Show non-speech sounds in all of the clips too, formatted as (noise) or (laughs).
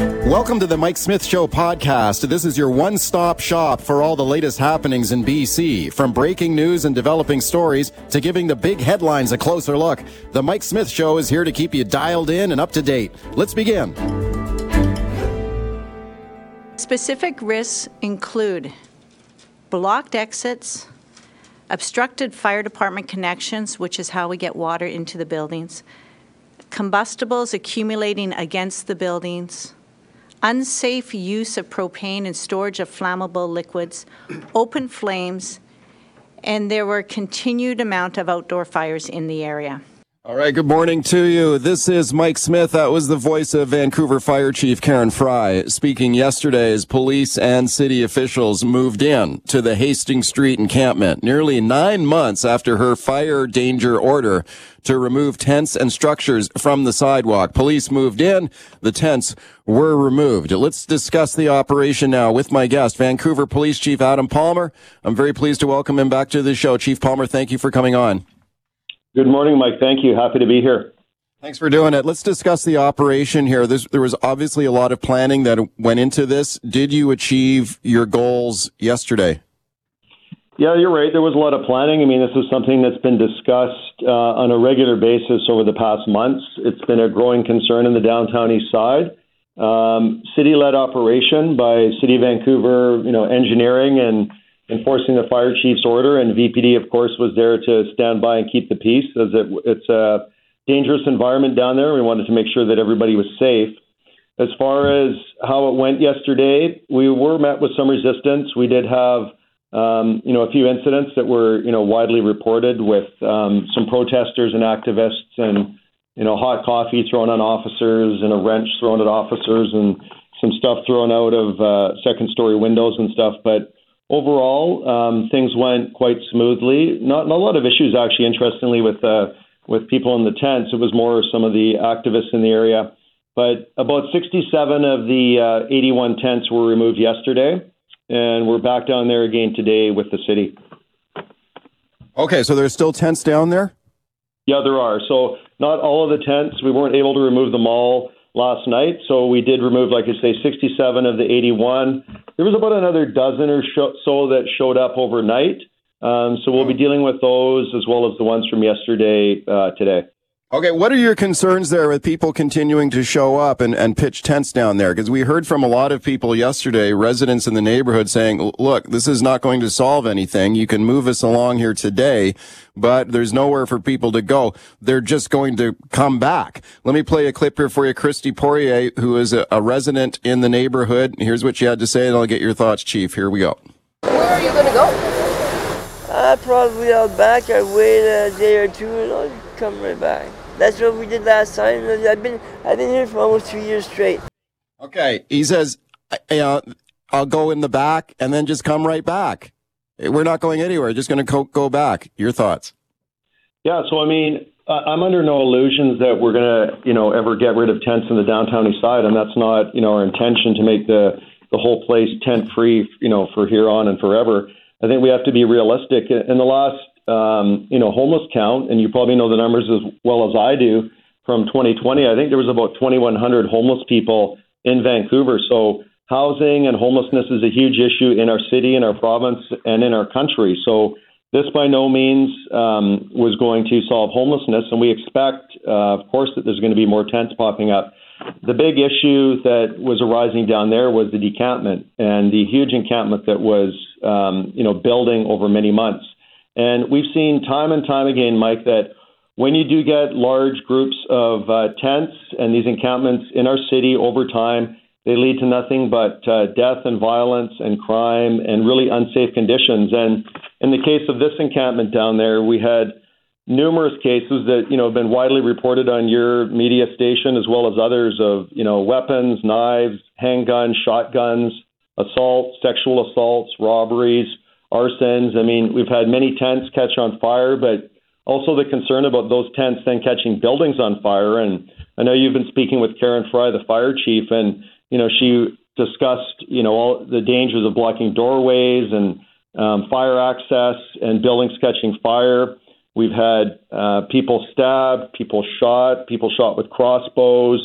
Welcome to the Mike Smith Show podcast. This is your one stop shop for all the latest happenings in BC. From breaking news and developing stories to giving the big headlines a closer look, the Mike Smith Show is here to keep you dialed in and up to date. Let's begin. Specific risks include blocked exits, obstructed fire department connections, which is how we get water into the buildings, combustibles accumulating against the buildings unsafe use of propane and storage of flammable liquids, open flames, and there were continued amount of outdoor fires in the area. All right, good morning to you. This is Mike Smith. That was the voice of Vancouver Fire Chief Karen Fry speaking yesterday as police and city officials moved in to the Hastings Street encampment nearly nine months after her fire danger order to remove tents and structures from the sidewalk. Police moved in. The tents were removed. Let's discuss the operation now with my guest, Vancouver Police Chief Adam Palmer. I'm very pleased to welcome him back to the show. Chief Palmer, thank you for coming on. Good morning, Mike. Thank you. Happy to be here. Thanks for doing it. Let's discuss the operation here. This, there was obviously a lot of planning that went into this. Did you achieve your goals yesterday? Yeah, you're right. There was a lot of planning. I mean, this is something that's been discussed uh, on a regular basis over the past months. It's been a growing concern in the downtown east side. Um, city-led operation by City of Vancouver, you know, engineering and enforcing the fire chief's order, and VPD, of course, was there to stand by and keep the peace, as it, it's a dangerous environment down there. We wanted to make sure that everybody was safe. As far as how it went yesterday, we were met with some resistance. We did have, um, you know, a few incidents that were, you know, widely reported with um, some protesters and activists, and you know, hot coffee thrown on officers and a wrench thrown at officers, and some stuff thrown out of uh, second-story windows and stuff, but overall, um, things went quite smoothly. Not, not, a lot of issues, actually. Interestingly, with uh, with people in the tents, it was more some of the activists in the area. But about 67 of the uh, 81 tents were removed yesterday, and we're back down there again today with the city. Okay, so there's still tents down there. Yeah, there are. So not all of the tents. We weren't able to remove them all last night. So we did remove, like I say, 67 of the 81. There was about another dozen or so that showed up overnight. Um, so we'll be dealing with those as well as the ones from yesterday uh, today. Okay, what are your concerns there with people continuing to show up and, and pitch tents down there? Because we heard from a lot of people yesterday, residents in the neighborhood saying, look, this is not going to solve anything. You can move us along here today, but there's nowhere for people to go. They're just going to come back. Let me play a clip here for you. Christy Poirier, who is a, a resident in the neighborhood. Here's what she had to say, and I'll get your thoughts, Chief. Here we go. Where are you going to go? Uh, probably out back. I wait a day or two and I'll come right back. That's what we did last time. I've been I've been here for almost two years straight. Okay, he says, uh, "I'll go in the back and then just come right back. We're not going anywhere. Just going to go, go back." Your thoughts? Yeah. So I mean, I'm under no illusions that we're going to, you know, ever get rid of tents in the downtown east side, and that's not, you know, our intention to make the the whole place tent free, you know, for here on and forever. I think we have to be realistic. In the last um, you know, homeless count, and you probably know the numbers as well as I do from 2020. I think there was about 2,100 homeless people in Vancouver. So housing and homelessness is a huge issue in our city, in our province, and in our country. So this by no means um, was going to solve homelessness, and we expect, uh, of course, that there's going to be more tents popping up. The big issue that was arising down there was the decampment and the huge encampment that was, um, you know, building over many months. And we've seen time and time again, Mike, that when you do get large groups of uh, tents and these encampments in our city over time, they lead to nothing but uh, death and violence and crime and really unsafe conditions. And in the case of this encampment down there, we had numerous cases that you know have been widely reported on your media station as well as others of you know weapons, knives, handguns, shotguns, assaults, sexual assaults, robberies, arsons. I mean, we've had many tents catch on fire, but also the concern about those tents then catching buildings on fire. And I know you've been speaking with Karen Fry, the fire chief, and you know she discussed you know all the dangers of blocking doorways and um, fire access and buildings catching fire. We've had uh, people stabbed, people shot, people shot with crossbows,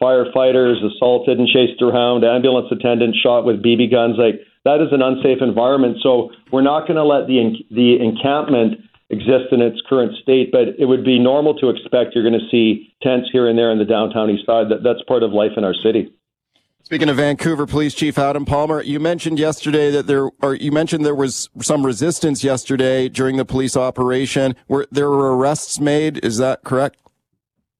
firefighters assaulted and chased around, ambulance attendants shot with BB guns. Like that is an unsafe environment. So we're not going to let the the encampment exist in its current state. But it would be normal to expect you're going to see tents here and there in the downtown east side. That that's part of life in our city. Speaking of Vancouver Police Chief Adam Palmer, you mentioned yesterday that there, or you mentioned there was some resistance yesterday during the police operation. Were there were arrests made? Is that correct?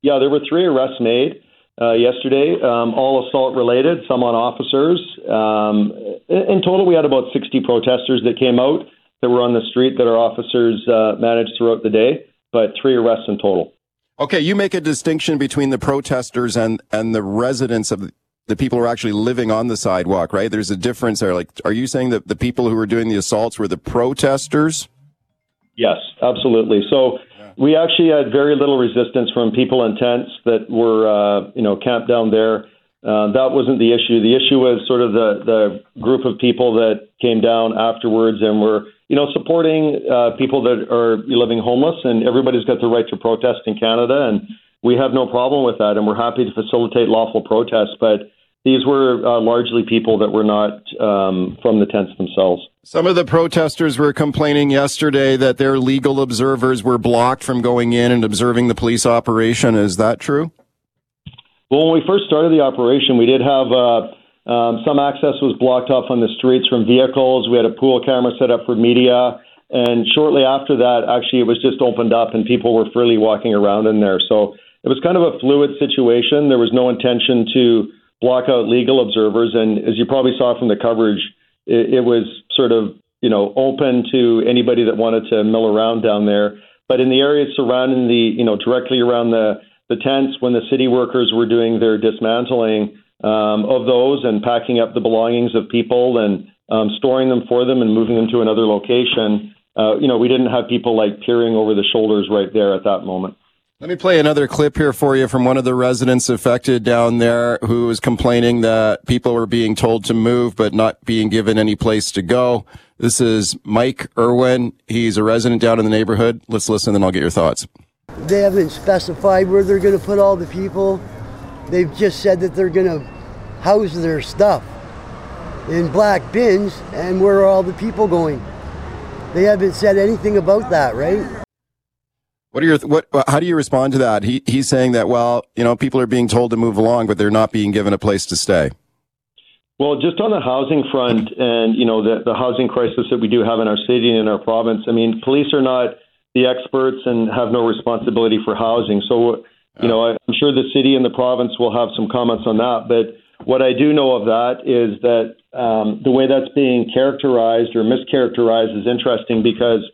Yeah, there were three arrests made uh, yesterday, um, all assault related, some on officers. Um, in total, we had about 60 protesters that came out that were on the street that our officers uh, managed throughout the day, but three arrests in total. Okay, you make a distinction between the protesters and, and the residents of the people who are actually living on the sidewalk, right? There's a difference there. Like, are you saying that the people who were doing the assaults were the protesters? Yes, absolutely. So we actually had very little resistance from people in tents that were, uh, you know, camped down there. Uh, that wasn't the issue. The issue was sort of the the group of people that came down afterwards and were, you know, supporting uh, people that are living homeless. And everybody's got the right to protest in Canada, and we have no problem with that. And we're happy to facilitate lawful protests, but these were uh, largely people that were not um, from the tents themselves. Some of the protesters were complaining yesterday that their legal observers were blocked from going in and observing the police operation. Is that true? Well, when we first started the operation, we did have uh, um, some access was blocked off on the streets from vehicles. We had a pool camera set up for media. And shortly after that, actually, it was just opened up and people were freely walking around in there. So it was kind of a fluid situation. There was no intention to block out legal observers. And as you probably saw from the coverage, it, it was sort of you know open to anybody that wanted to mill around down there. But in the areas surrounding the you know directly around the the tents, when the city workers were doing their dismantling um, of those and packing up the belongings of people and um, storing them for them and moving them to another location, uh, you know, we didn't have people like peering over the shoulders right there at that moment. Let me play another clip here for you from one of the residents affected down there who was complaining that people were being told to move but not being given any place to go. This is Mike Irwin. He's a resident down in the neighborhood. Let's listen and I'll get your thoughts. They haven't specified where they're going to put all the people. They've just said that they're going to house their stuff in black bins and where are all the people going? They haven't said anything about that, right? What are your what? How do you respond to that? He he's saying that well, you know, people are being told to move along, but they're not being given a place to stay. Well, just on the housing front, and you know the the housing crisis that we do have in our city and in our province. I mean, police are not the experts and have no responsibility for housing. So, you know, I'm sure the city and the province will have some comments on that. But what I do know of that is that um, the way that's being characterized or mischaracterized is interesting because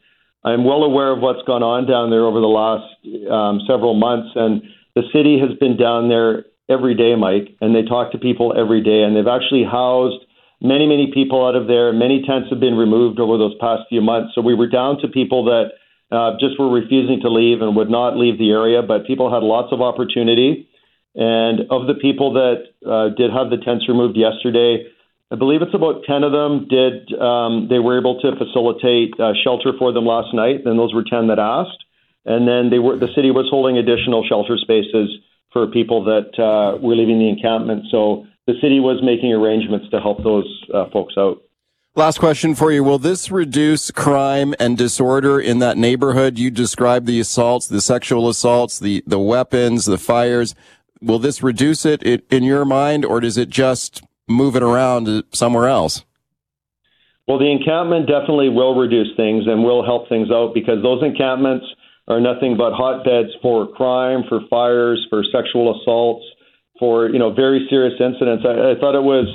I'm well aware of what's gone on down there over the last um, several months, and the city has been down there every day, Mike, and they talk to people every day, and they've actually housed many, many people out of there. Many tents have been removed over those past few months, so we were down to people that uh, just were refusing to leave and would not leave the area, but people had lots of opportunity. And of the people that uh, did have the tents removed yesterday, I believe it's about 10 of them did, um, they were able to facilitate uh, shelter for them last night, and those were 10 that asked. And then they were, the city was holding additional shelter spaces for people that uh, were leaving the encampment. So the city was making arrangements to help those uh, folks out. Last question for you. Will this reduce crime and disorder in that neighborhood? You described the assaults, the sexual assaults, the, the weapons, the fires. Will this reduce it in your mind, or does it just move it around somewhere else? Well, the encampment definitely will reduce things and will help things out because those encampments are nothing but hotbeds for crime, for fires, for sexual assaults, for you know very serious incidents. I, I thought it was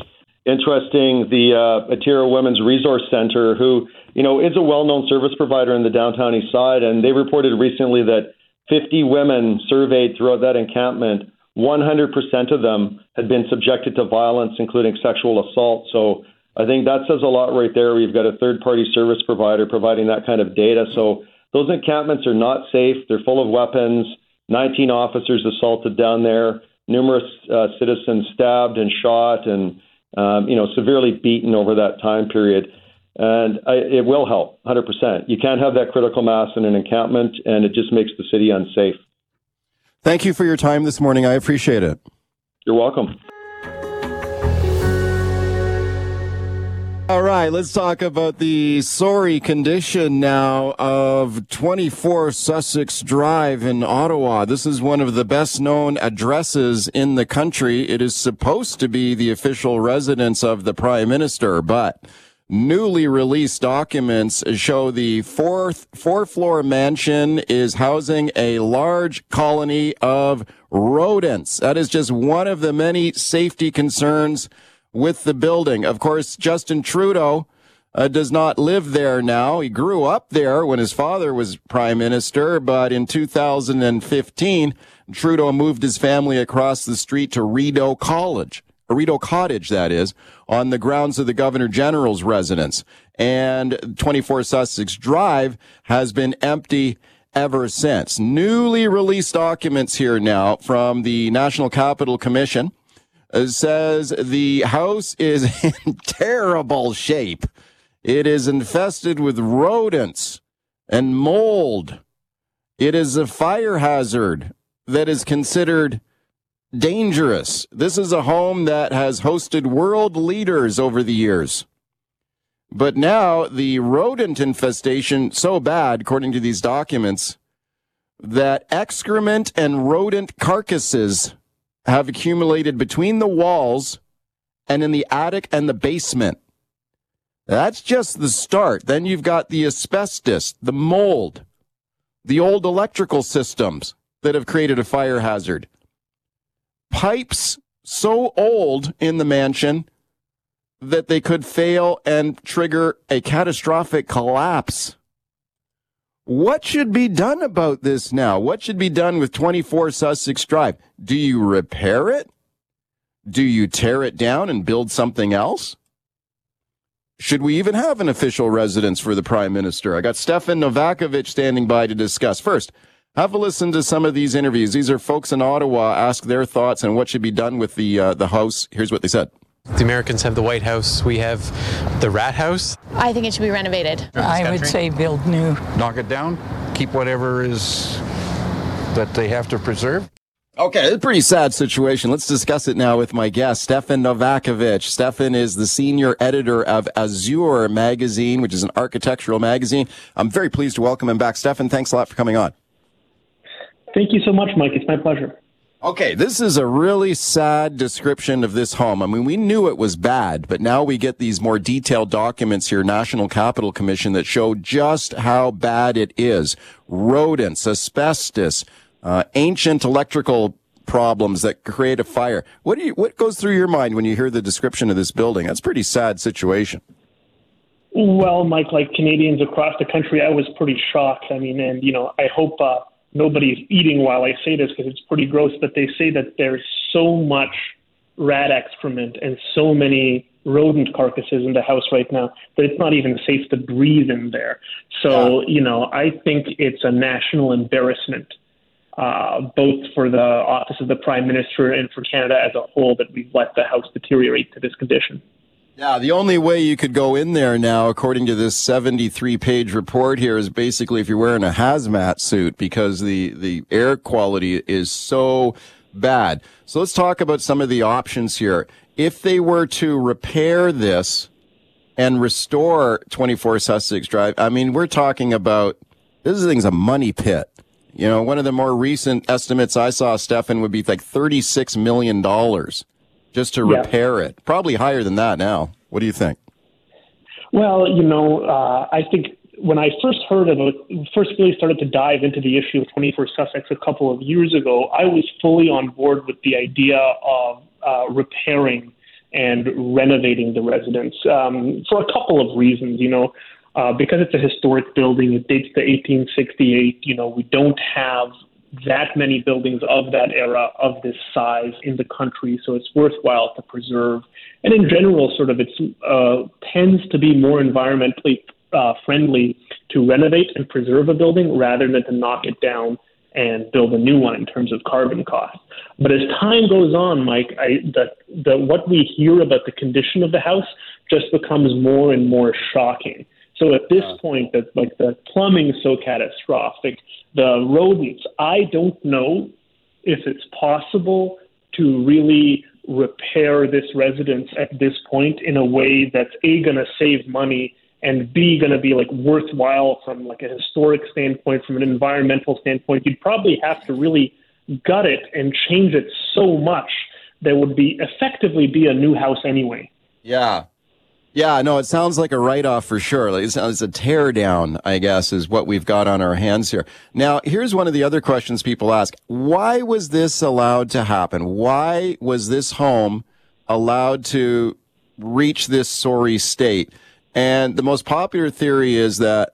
interesting. The uh, Atira Women's Resource Center, who you know is a well-known service provider in the downtown east side, and they reported recently that 50 women surveyed throughout that encampment, 100% of them had been subjected to violence, including sexual assault. So I think that says a lot right there. We've got a third-party service provider providing that kind of data. So those encampments are not safe. They're full of weapons. 19 officers assaulted down there. Numerous uh, citizens stabbed and shot, and um, you know severely beaten over that time period. And I, it will help 100%. You can't have that critical mass in an encampment, and it just makes the city unsafe. Thank you for your time this morning. I appreciate it. You're welcome. All right, let's talk about the sorry condition now of 24 Sussex Drive in Ottawa. This is one of the best known addresses in the country. It is supposed to be the official residence of the Prime Minister, but newly released documents show the fourth four floor mansion is housing a large colony of rodents. That is just one of the many safety concerns with the building. Of course, Justin Trudeau uh, does not live there now. He grew up there when his father was prime minister, but in 2015, Trudeau moved his family across the street to Rideau College, Rideau Cottage, that is, on the grounds of the Governor General's residence. And 24 Sussex Drive has been empty ever since. Newly released documents here now from the National Capital Commission uh, says the house is (laughs) in terrible shape. It is infested with rodents and mold. It is a fire hazard that is considered dangerous. This is a home that has hosted world leaders over the years. But now the rodent infestation so bad, according to these documents, that excrement and rodent carcasses have accumulated between the walls and in the attic and the basement. That's just the start. Then you've got the asbestos, the mold, the old electrical systems that have created a fire hazard. Pipes so old in the mansion that they could fail and trigger a catastrophic collapse. What should be done about this now? What should be done with 24 Sussex Drive? Do you repair it? Do you tear it down and build something else? Should we even have an official residence for the Prime Minister? I got Stefan Novakovic standing by to discuss. First, have a listen to some of these interviews. These are folks in Ottawa ask their thoughts on what should be done with the uh, the house. Here's what they said. The Americans have the White House. We have the Rat House. I think it should be renovated. I would say build new. Knock it down, keep whatever is that they have to preserve. Okay, it's a pretty sad situation. Let's discuss it now with my guest, Stefan Novakovic. Stefan is the senior editor of Azure magazine, which is an architectural magazine. I'm very pleased to welcome him back. Stefan, thanks a lot for coming on. Thank you so much, Mike. It's my pleasure. Okay, this is a really sad description of this home. I mean, we knew it was bad, but now we get these more detailed documents here, National Capital Commission, that show just how bad it is. Rodents, asbestos, uh, ancient electrical problems that create a fire. What do you, what goes through your mind when you hear the description of this building? That's a pretty sad situation. Well, Mike, like Canadians across the country, I was pretty shocked. I mean, and you know, I hope uh, nobody's eating while I say this because it's pretty gross, but they say that there's so much rat excrement and so many rodent carcasses in the house right now that it's not even safe to breathe in there. So, yeah. you know, I think it's a national embarrassment, uh, both for the office of the prime minister and for Canada as a whole, that we've let the house deteriorate to this condition. Yeah, the only way you could go in there now, according to this 73 page report here, is basically if you're wearing a hazmat suit because the, the air quality is so bad. So let's talk about some of the options here. If they were to repair this and restore 24 Sussex Drive, I mean, we're talking about this thing's a money pit. You know, one of the more recent estimates I saw, Stefan, would be like $36 million just to yeah. repair it. Probably higher than that now. What do you think? Well, you know, uh, I think when I first heard of it, first really started to dive into the issue of 24 Sussex a couple of years ago, I was fully on board with the idea of uh, repairing and renovating the residence um, for a couple of reasons. You know, uh, because it's a historic building, it dates to 1868. You know, we don't have that many buildings of that era of this size in the country, so it's worthwhile to preserve. And in general, sort of, it uh, tends to be more environmentally uh, friendly to renovate and preserve a building rather than to knock it down and build a new one in terms of carbon costs. But as time goes on, Mike, I, the, the, what we hear about the condition of the house just becomes more and more shocking. So at this point, that like the plumbing is so catastrophic, the rodents. I don't know if it's possible to really repair this residence at this point in a way that's a going to save money and b going to be like worthwhile from like a historic standpoint from an environmental standpoint. You'd probably have to really gut it and change it so much there would be effectively be a new house anyway. Yeah yeah, no, it sounds like a write off for sure. Like, it's a tear down, I guess, is what we've got on our hands here. Now, here's one of the other questions people ask. Why was this allowed to happen? Why was this home allowed to reach this sorry state? And the most popular theory is that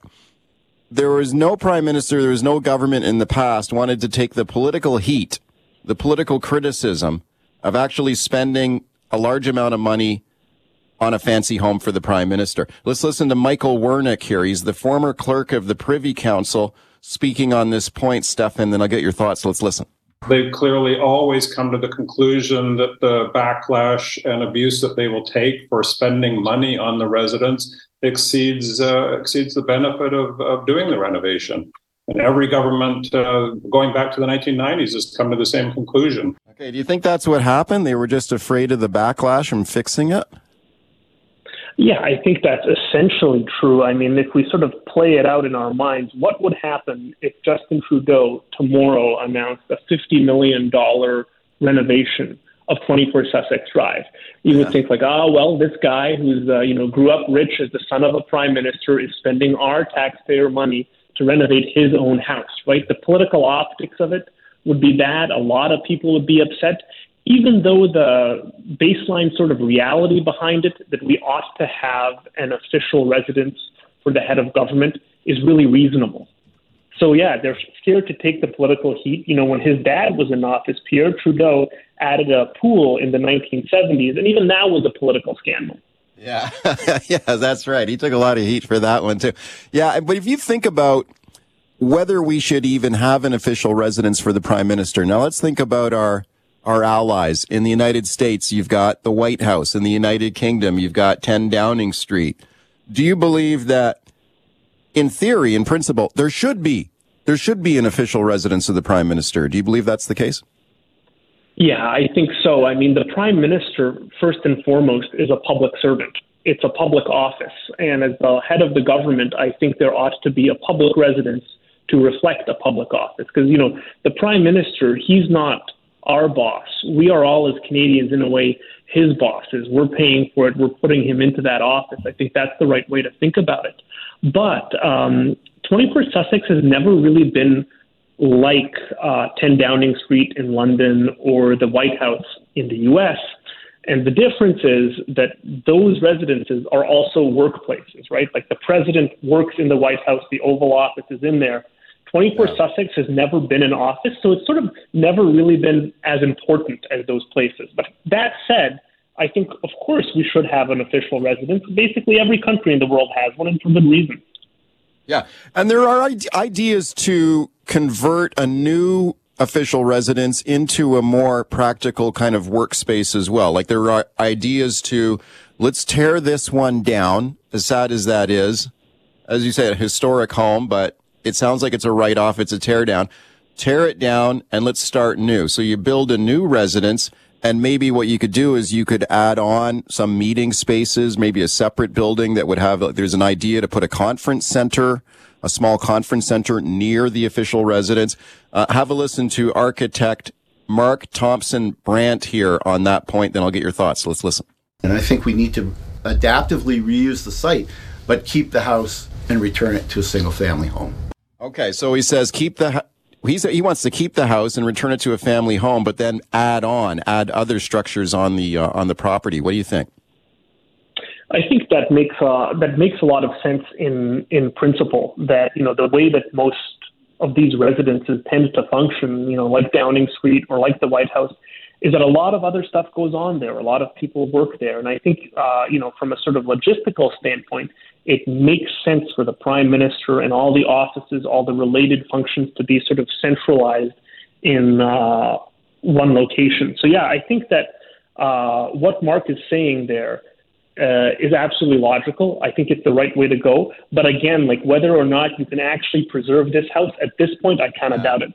there was no prime minister, there was no government in the past wanted to take the political heat, the political criticism of actually spending a large amount of money on a fancy home for the prime minister. Let's listen to Michael Wernick here. He's the former clerk of the Privy Council speaking on this point, Stefan. Then I'll get your thoughts. Let's listen. They've clearly always come to the conclusion that the backlash and abuse that they will take for spending money on the residence exceeds uh, exceeds the benefit of, of doing the renovation. And every government uh, going back to the 1990s has come to the same conclusion. Okay, do you think that's what happened? They were just afraid of the backlash from fixing it? Yeah, I think that's essentially true. I mean, if we sort of play it out in our minds, what would happen if Justin Trudeau tomorrow announced a $50 million renovation of 24 Sussex Drive? You would think like, oh, well, this guy who's, uh, you know, grew up rich as the son of a prime minister is spending our taxpayer money to renovate his own house, right? The political optics of it would be bad. A lot of people would be upset even though the baseline sort of reality behind it that we ought to have an official residence for the head of government is really reasonable. So yeah, they're scared to take the political heat. You know, when his dad was in office, Pierre Trudeau added a pool in the 1970s, and even that was a political scandal. Yeah, (laughs) yeah, that's right. He took a lot of heat for that one too. Yeah, but if you think about whether we should even have an official residence for the prime minister, now let's think about our our allies. In the United States, you've got the White House. In the United Kingdom, you've got 10 Downing Street. Do you believe that in theory, in principle, there should be, there should be an official residence of the prime minister? Do you believe that's the case? Yeah, I think so. I mean, the prime minister, first and foremost, is a public servant. It's a public office. And as the head of the government, I think there ought to be a public residence to reflect a public office. Because, you know, the prime minister, he's not our boss. We are all, as Canadians, in a way, his bosses. We're paying for it. We're putting him into that office. I think that's the right way to think about it. But um, 24 Sussex has never really been like uh, 10 Downing Street in London or the White House in the U.S. And the difference is that those residences are also workplaces, right? Like the president works in the White House, the Oval Office is in there. 24 Sussex has never been in office, so it's sort of never really been as important as those places. But that said, I think, of course, we should have an official residence. Basically, every country in the world has one, and for good reason. Yeah. And there are ideas to convert a new official residence into a more practical kind of workspace as well. Like there are ideas to let's tear this one down, as sad as that is. As you say, a historic home, but it sounds like it's a write off. It's a tear down. Tear it down and let's start new. So you build a new residence and maybe what you could do is you could add on some meeting spaces, maybe a separate building that would have, there's an idea to put a conference center, a small conference center near the official residence. Uh, have a listen to architect Mark Thompson Brandt here on that point. Then I'll get your thoughts. Let's listen. And I think we need to adaptively reuse the site, but keep the house and return it to a single family home. Okay, so he says keep the he's he wants to keep the house and return it to a family home, but then add on, add other structures on the uh, on the property. What do you think? I think that makes uh, that makes a lot of sense in in principle. That you know the way that most of these residences tend to function, you know, like Downing Street or like the White House, is that a lot of other stuff goes on there. A lot of people work there, and I think uh, you know from a sort of logistical standpoint, it makes sense for the prime minister and all the offices, all the related functions to be sort of centralized in uh, one location. So yeah, I think that uh, what Mark is saying there uh, is absolutely logical. I think it's the right way to go. But again, like whether or not you can actually preserve this house at this point, I kind of doubt it.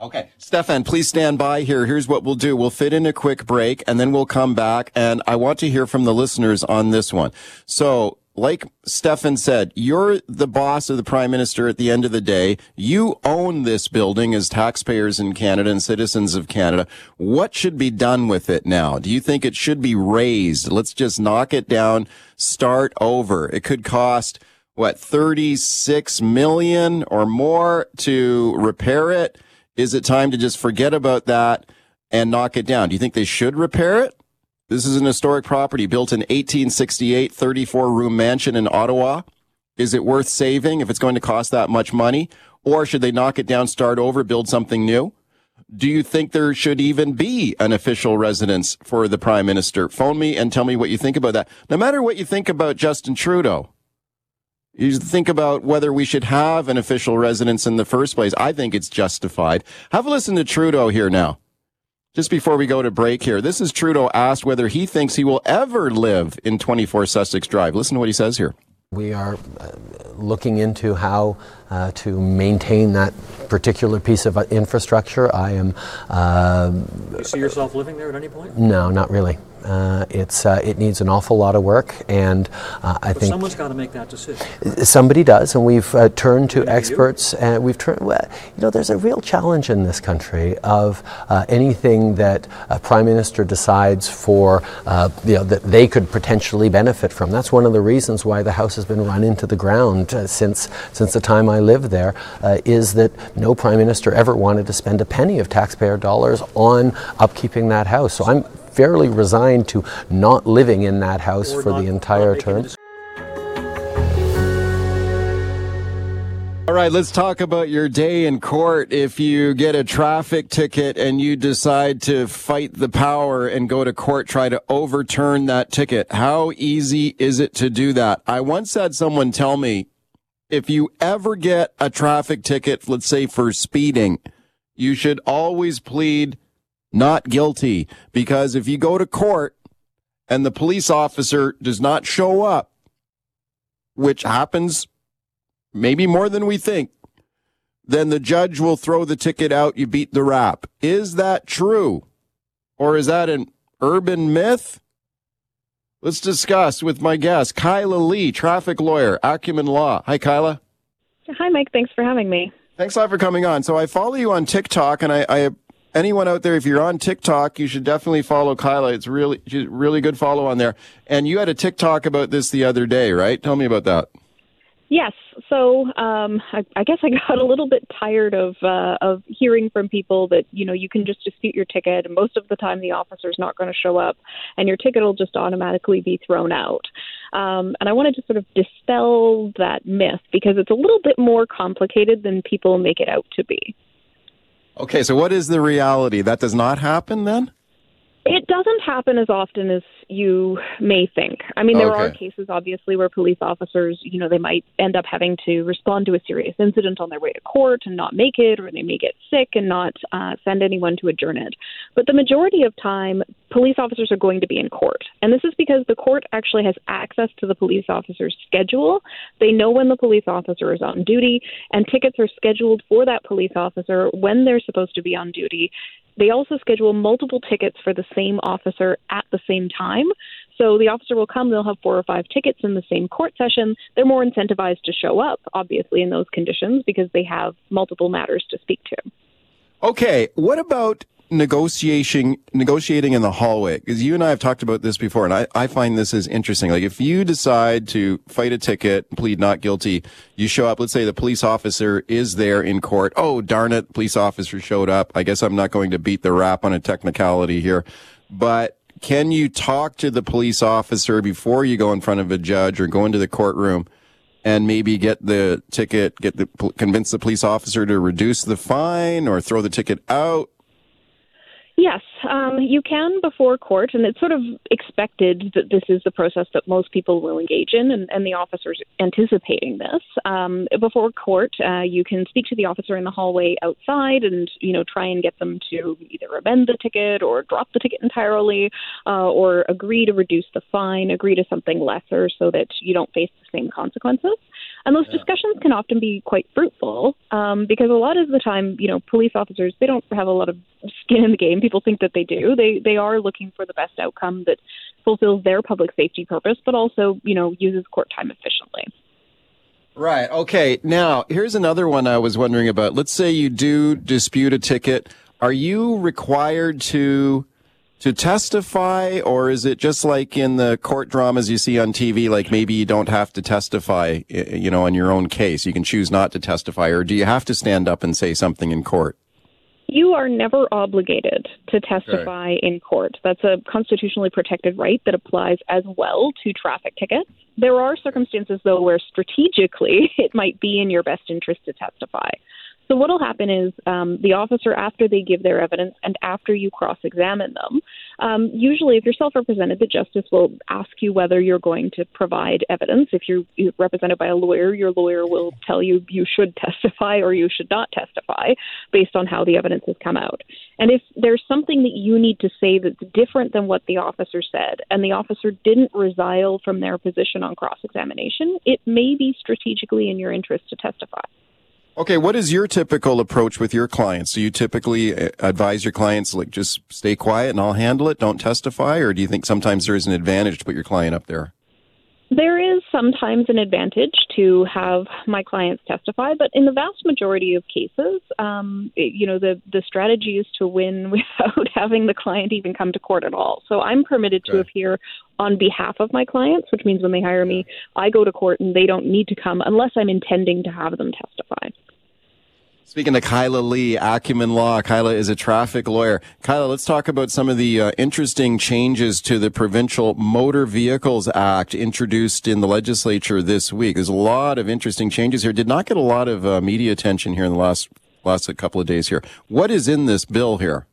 Okay. Stefan, please stand by here. Here's what we'll do. We'll fit in a quick break and then we'll come back. And I want to hear from the listeners on this one. So like Stefan said, you're the boss of the prime minister at the end of the day. You own this building as taxpayers in Canada and citizens of Canada. What should be done with it now? Do you think it should be razed? Let's just knock it down, start over. It could cost what 36 million or more to repair it. Is it time to just forget about that and knock it down? Do you think they should repair it? This is an historic property built in 1868, 34 room mansion in Ottawa. Is it worth saving if it's going to cost that much money? Or should they knock it down, start over, build something new? Do you think there should even be an official residence for the prime minister? Phone me and tell me what you think about that. No matter what you think about Justin Trudeau, you think about whether we should have an official residence in the first place. I think it's justified. Have a listen to Trudeau here now. Just before we go to break here, this is Trudeau asked whether he thinks he will ever live in 24 Sussex Drive. Listen to what he says here. We are uh, looking into how uh, to maintain that particular piece of infrastructure. I am. Uh, you see yourself living there at any point? No, not really. Uh, it's uh, it needs an awful lot of work, and uh, I but think someone's got to make that decision. Somebody does, and we've uh, turned to Maybe experts, you? and we've turned. Well, you know, there's a real challenge in this country of uh, anything that a prime minister decides for, uh, you know, that they could potentially benefit from. That's one of the reasons why the house has been run into the ground since since the time I lived there. is that no prime minister ever wanted to spend a penny of taxpayer dollars on upkeeping that house. So I'm fairly resigned to not living in that house or for not, the entire term. All right, let's talk about your day in court. If you get a traffic ticket and you decide to fight the power and go to court, try to overturn that ticket, how easy is it to do that? I once had someone tell me if you ever get a traffic ticket, let's say for speeding, you should always plead not guilty because if you go to court and the police officer does not show up, which happens maybe more than we think, then the judge will throw the ticket out. You beat the rap. Is that true? Or is that an urban myth? Let's discuss with my guest, Kyla Lee, traffic lawyer, Acumen Law. Hi, Kyla. Hi, Mike. Thanks for having me. Thanks a lot for coming on. So I follow you on TikTok, and I, I anyone out there, if you're on TikTok, you should definitely follow Kyla. It's really, really good follow on there. And you had a TikTok about this the other day, right? Tell me about that. Yes. So um, I, I guess I (laughs) got a little bit tired of uh, of hearing from people that you know you can just dispute your ticket, and most of the time the officer's not going to show up, and your ticket will just automatically be thrown out. Um, and I wanted to sort of dispel that myth because it's a little bit more complicated than people make it out to be. Okay, so what is the reality? That does not happen then? It doesn't happen as often as you may think. I mean, there okay. are cases, obviously, where police officers, you know, they might end up having to respond to a serious incident on their way to court and not make it, or they may get sick and not uh, send anyone to adjourn it. But the majority of time, police officers are going to be in court. And this is because the court actually has access to the police officer's schedule. They know when the police officer is on duty, and tickets are scheduled for that police officer when they're supposed to be on duty. They also schedule multiple tickets for the same officer at the same time. So the officer will come, they'll have four or five tickets in the same court session. They're more incentivized to show up, obviously, in those conditions because they have multiple matters to speak to. Okay, what about negotiating negotiating in the hallway? Because you and I have talked about this before, and I, I find this is interesting. Like if you decide to fight a ticket, plead not guilty, you show up. Let's say the police officer is there in court. Oh darn it, police officer showed up. I guess I'm not going to beat the rap on a technicality here, but can you talk to the police officer before you go in front of a judge or go into the courtroom? and maybe get the ticket, get the convince the police officer to reduce the fine or throw the ticket out Yes, um, you can before court, and it's sort of expected that this is the process that most people will engage in, and, and the officer's anticipating this. Um, before court, uh, you can speak to the officer in the hallway outside, and you know try and get them to either amend the ticket or drop the ticket entirely, uh, or agree to reduce the fine, agree to something lesser, so that you don't face the same consequences. And those yeah. discussions can often be quite fruitful um, because a lot of the time, you know, police officers they don't have a lot of skin in the game. People think that they do. (laughs) They they are looking for the best outcome that fulfills their public safety purpose, but also you know uses court time efficiently. Right. Okay. Now, here's another one I was wondering about. Let's say you do dispute a ticket. Are you required to to testify, or is it just like in the court dramas you see on TV, like maybe you don't have to testify, you know, on your own case? You can choose not to testify, or do you have to stand up and say something in court? You are never obligated to testify okay. in court. That's a constitutionally protected right that applies as well to traffic tickets. There are circumstances, though, where strategically (laughs) it might be in your best interest to testify. So what will happen is um, the officer, after they give their evidence and after you cross-examine them, um, usually if you're self-represented, the justice will ask you whether you're going to provide evidence. If you're, you're represented by a lawyer, your lawyer will tell you you should testify or you should not testify based on how the evidence has come out. And if there's something that you need to say that's different than what the officer said, and the officer didn't resile from their position on cross-examination, it may be strategically in your interest to testify. Okay, what is your typical approach with your clients? Do you typically uh, advise your clients like just stay quiet and I'll handle it, don't testify, or do you think sometimes there is an advantage to put your client up there? There is sometimes an advantage to have my clients testify, but in the vast majority of cases, um, it, you know, the the strategy is to win (laughs) without having the client even come to court at all. So I'm permitted to appear on behalf of my clients, which means when they hire me, I go to court and they don't need to come unless I'm intending to have them testify. Speaking to Kyla Lee, Acumen Law. Kyla is a traffic lawyer. Kyla, let's talk about some of the uh, interesting changes to the Provincial Motor Vehicles Act introduced in the legislature this week. There's a lot of interesting changes here. Did not get a lot of uh, media attention here in the last last couple of days here. What is in this bill here?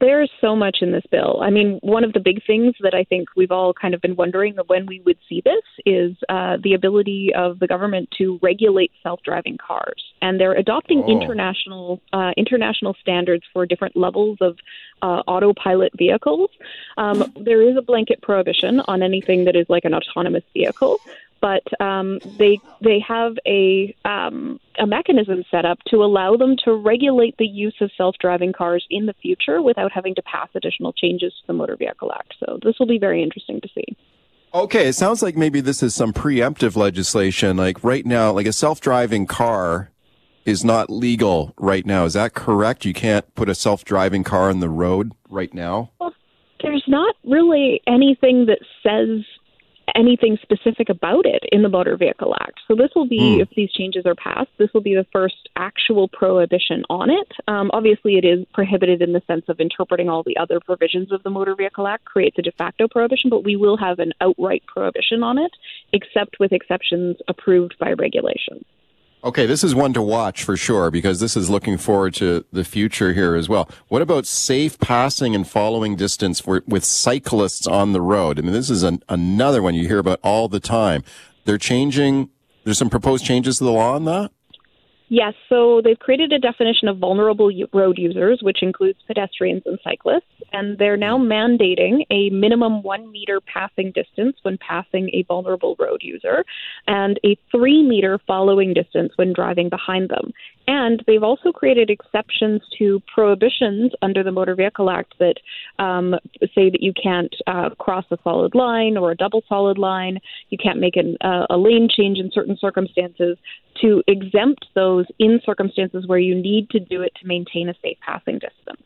There's so much in this bill. I mean, one of the big things that I think we've all kind of been wondering when we would see this is uh, the ability of the government to regulate self-driving cars, and they're adopting oh. international uh, international standards for different levels of uh, autopilot vehicles. Um, there is a blanket prohibition on anything that is like an autonomous vehicle, but um, they they have a um, a mechanism set up to allow them to regulate the use of self-driving cars in the future without having to pass additional changes to the Motor Vehicle Act. So this will be very interesting to see. Okay, it sounds like maybe this is some preemptive legislation. Like right now, like a self-driving car is not legal right now. Is that correct? You can't put a self-driving car on the road right now. Well, there's not really anything that says anything specific about it in the Motor Vehicle Act. So this will be, mm. if these changes are passed, this will be the first actual prohibition on it. Um, obviously, it is prohibited in the sense of interpreting all the other provisions of the Motor Vehicle Act creates a de facto prohibition, but we will have an outright prohibition on it, except with exceptions approved by regulation. Okay, this is one to watch for sure because this is looking forward to the future here as well. What about safe passing and following distance for, with cyclists on the road? I mean, this is an, another one you hear about all the time. They're changing. There's some proposed changes to the law on that. Yes, so they've created a definition of vulnerable road users, which includes pedestrians and cyclists, and they're now mandating a minimum one meter passing distance when passing a vulnerable road user and a three meter following distance when driving behind them. And they've also created exceptions to prohibitions under the Motor Vehicle Act that um, say that you can't uh, cross a solid line or a double solid line, you can't make an, uh, a lane change in certain circumstances, to exempt those in circumstances where you need to do it to maintain a safe passing distance.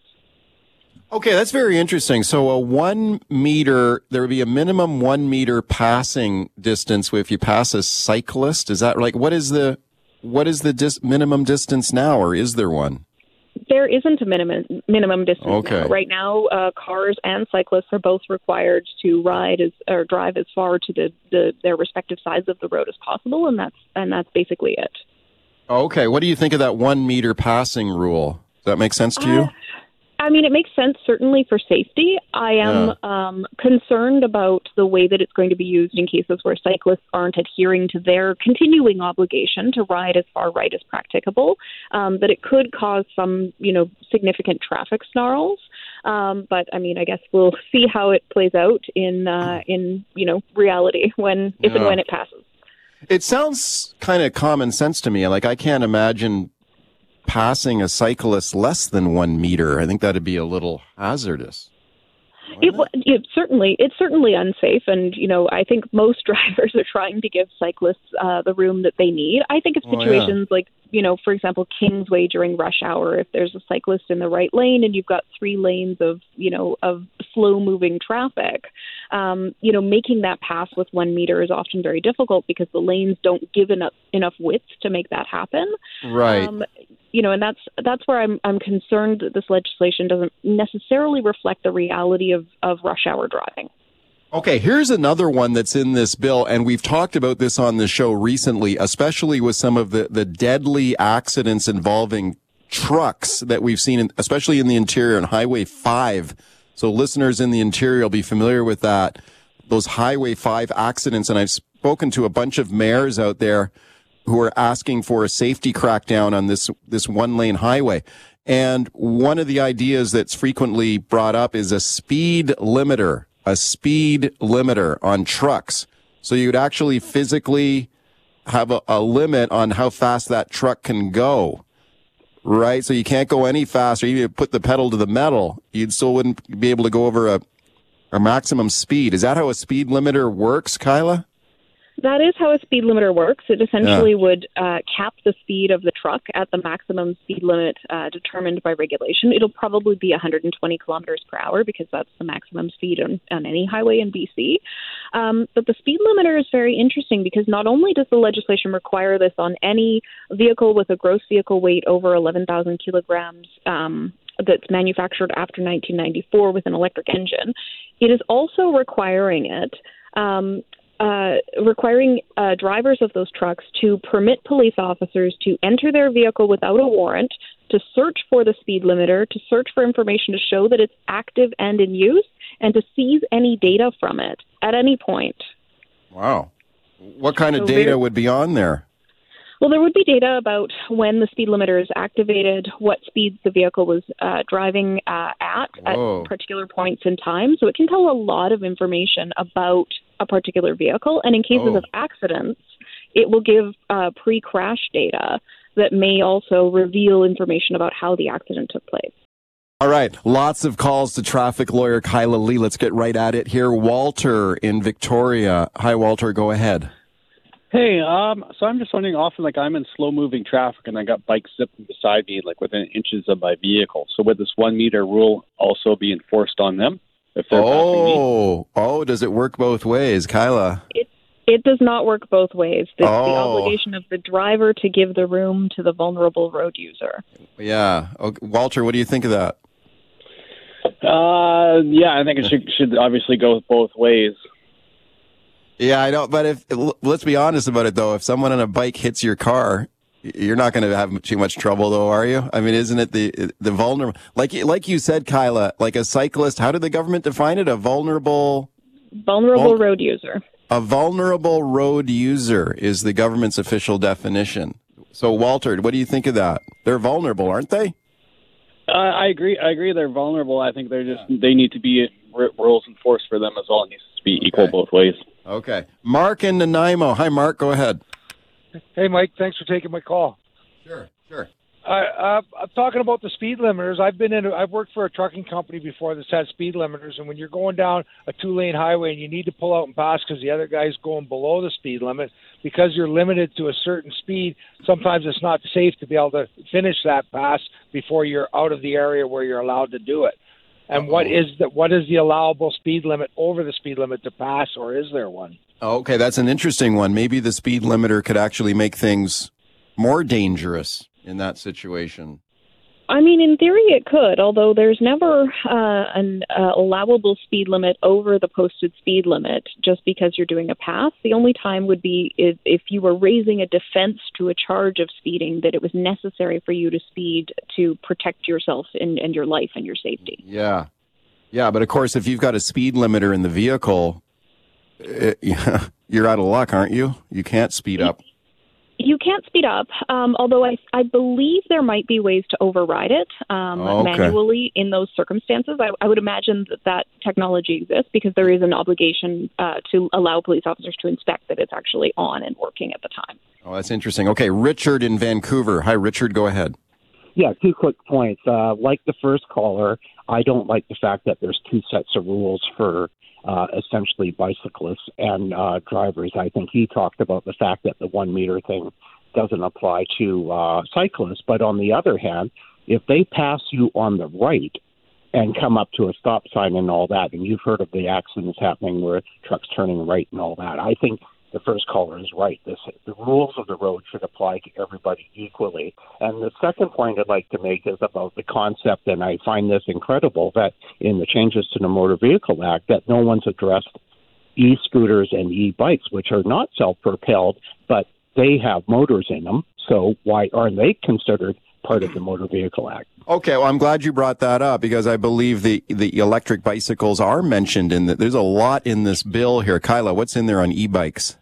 Okay, that's very interesting. So a one meter, there would be a minimum one meter passing distance if you pass a cyclist. Is that like what is the what is the dis- minimum distance now, or is there one? There isn't a minimum minimum distance Okay. now. Right now, uh, cars and cyclists are both required to ride as or drive as far to the, the their respective sides of the road as possible, and that's and that's basically it. Okay, what do you think of that one meter passing rule? Does that make sense to you? Uh, I mean, it makes sense certainly for safety. I am um, concerned about the way that it's going to be used in cases where cyclists aren't adhering to their continuing obligation to ride as far right as practicable. Um, that it could cause some, you know, significant traffic snarls. Um, but I mean, I guess we'll (laughs) see how it plays out in uh, in you know reality (laughs) when if and when it passes. It sounds kind of common sense to me. Like I can't imagine passing a cyclist less than one meter. I think that'd be a little hazardous. It, it certainly it's certainly unsafe, and you know I think most (laughs) drivers are trying to give cyclists uh, the room that they need. I think of Oh, yeah. situations like you know, for example, Kingsway during rush hour. If there's a cyclist in the right lane and you've got three lanes of you know of slow moving traffic, um, you know, making that pass with one meter is often very difficult because the lanes don't give enough enough width to make that happen. Right. Um, you know, and that's that's where I'm I'm concerned that this legislation doesn't necessarily reflect the reality of of rush hour driving. Okay, here's another one that's in this bill, and we've talked about this on the show recently, especially with some of the, the deadly accidents involving trucks that we've seen, in, especially in the interior on Highway 5. So listeners in the interior will be familiar with that, those Highway 5 accidents. And I've spoken to a bunch of mayors out there who are asking for a safety crackdown on this, this one lane highway. And one of the ideas that's frequently brought up is a speed limiter, a speed limiter on trucks. So you'd actually physically have a, a limit on how fast that truck can go. Right. So you can't go any faster. Even if you put the pedal to the metal, you still wouldn't be able to go over a, a maximum speed. Is that how a speed limiter works, Kyla? That is how a speed limiter works. It essentially would uh, cap the speed of the truck at the maximum speed limit uh, determined by regulation. It'll probably be 120 kilometers per hour because that's the maximum speed on, on any highway in BC. Um, but the speed limiter is very interesting because not only does the legislation require this on any vehicle with a gross vehicle weight over 11,000 kilograms um, that's manufactured after 1994 with an electric engine, it is also requiring it. Um, uh, requiring uh, drivers of those trucks to permit police officers to enter their vehicle without a warrant, to search for the speed limiter, to search for information to show that it's active and in use, and to seize any data from it at any point. Wow. What kind of data would be on there? Well, there would be data about when the speed limiter is activated, what speeds the vehicle was uh, driving uh, at Whoa. at particular points in time. So it can tell a lot of information about a particular vehicle. And in cases Oh. of accidents, it will give uh, pre crash data that may also reveal information about how the accident took place. All right. Lots of calls to traffic lawyer Kyla Lee. Let's get right at it here. Walter in Victoria. Hi, Walter. Go ahead. Hey, um, so I'm just wondering. Often, like I'm in slow-moving traffic, and I got bikes zipping beside me, like within inches of my vehicle. So would this one-meter rule also be enforced on them if they're passing me? Oh, oh, does it work both ways, Kyla? It it does not work both ways. It's the Oh. obligation of the driver to give the room to the vulnerable road user. Yeah. Okay. Walter, what do you think of that? Uh, yeah, I think it should should obviously go both ways. Yeah, I know. But if let's be honest about it, though, if someone on a bike hits your car, you're not going to have too much trouble, though, are you? I mean, isn't it the the vulnerable? Like like you said, Kyla, like a cyclist. How did the government define it? A vulnerable. Vulnerable Vul- road user. A vulnerable road user is the government's official definition. So, Walter, what do you think of that? They're vulnerable, aren't they? Uh, I agree. I agree. They're vulnerable. I think they're just they need to be rules enforced for them as well. It needs to be equal both ways. Okay. Mark in Nanaimo. Hi, Mark. Go ahead. Hey, Mike. Thanks for taking my call. Sure, sure. I, uh, I'm talking about the speed limiters. I've been in. I've worked for a trucking company before that's had speed limiters, and when you're going down a two-lane highway and you need to pull out and pass because the other guy's going below the speed limit, because you're limited to a certain speed, sometimes it's not safe to be able to finish that pass before you're out of the area where you're allowed to do it. And what is the what is the allowable speed limit over the speed limit to pass, or is there one? Okay, that's an interesting one. Maybe the speed limiter could actually make things more dangerous in that situation. I mean, in theory, it could, although there's never uh, an uh, allowable speed limit over the posted speed limit just because you're doing a pass. The only time would be if, if you were raising a defense to a charge of speeding that it was necessary for you to speed to protect yourself and, and your life and your safety. Yeah. Yeah, but of course, if you've got a speed limiter in the vehicle, it, (laughs) you're out of luck, aren't you? You can't speed up. You can't speed up, um, although I, I believe there might be ways to override it um, Okay. manually in those circumstances. I, I would imagine that that technology exists because there is an obligation uh, to allow police officers to inspect that it's actually on and working at the time. Oh, that's interesting. Okay, Richard in Vancouver. Hi, Richard. Go ahead. Yeah, two quick points. Uh, like the first caller, I don't like the fact that there's two sets of rules for uh, essentially bicyclists and uh, drivers. I think he talked about the fact that the one meter thing doesn't apply to uh, cyclists. But on the other hand, if they pass you on the right and come up to a stop sign and all that, and you've heard of the accidents happening where trucks turning right and all that, I think the first caller is right. This, the rules of the road should apply to everybody equally. And the second point I'd like to make is about the concept, and I find this incredible that in the changes to the Motor Vehicle Act, that no one's addressed e-scooters and e-bikes, which are not self-propelled, but they have motors in them. So why aren't they considered part of the Motor Vehicle Act? Okay, well, I'm glad you brought that up because I believe the the electric bicycles are mentioned in that. there's a lot in this bill here. Kyla, what's in there on e-bikes?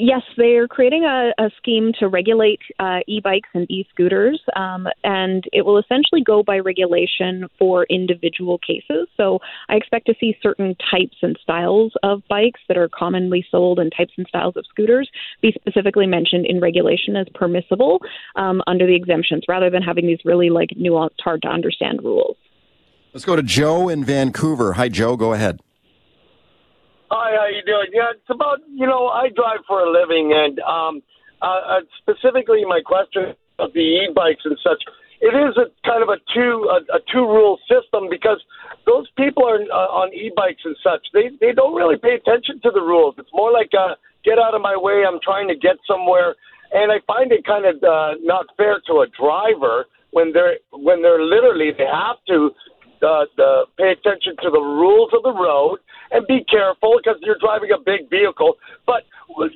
Yes, they're creating a, a scheme to regulate uh, e-bikes and e-scooters, um, and it will essentially go by regulation for individual cases. So I expect to see certain types and styles of bikes that are commonly sold and types and styles of scooters be specifically mentioned in regulation as permissible um, under the exemptions, rather than having these really like nuanced, hard to understand rules. Let's go to Joe in Vancouver. Hi, Joe. Go ahead. Hi, how you doing? Yeah, it's about you know I drive for a living, and um, uh, uh, specifically my question of the e-bikes and such. It is a kind of a two a, a two rule system because those people are uh, on e-bikes and such. They they don't really pay attention to the rules. It's more like a get out of my way. I'm trying to get somewhere, and I find it kind of uh, not fair to a driver when they're when they're literally they have to uh, uh, pay attention to the rules of the road and be careful because you're driving a big vehicle. But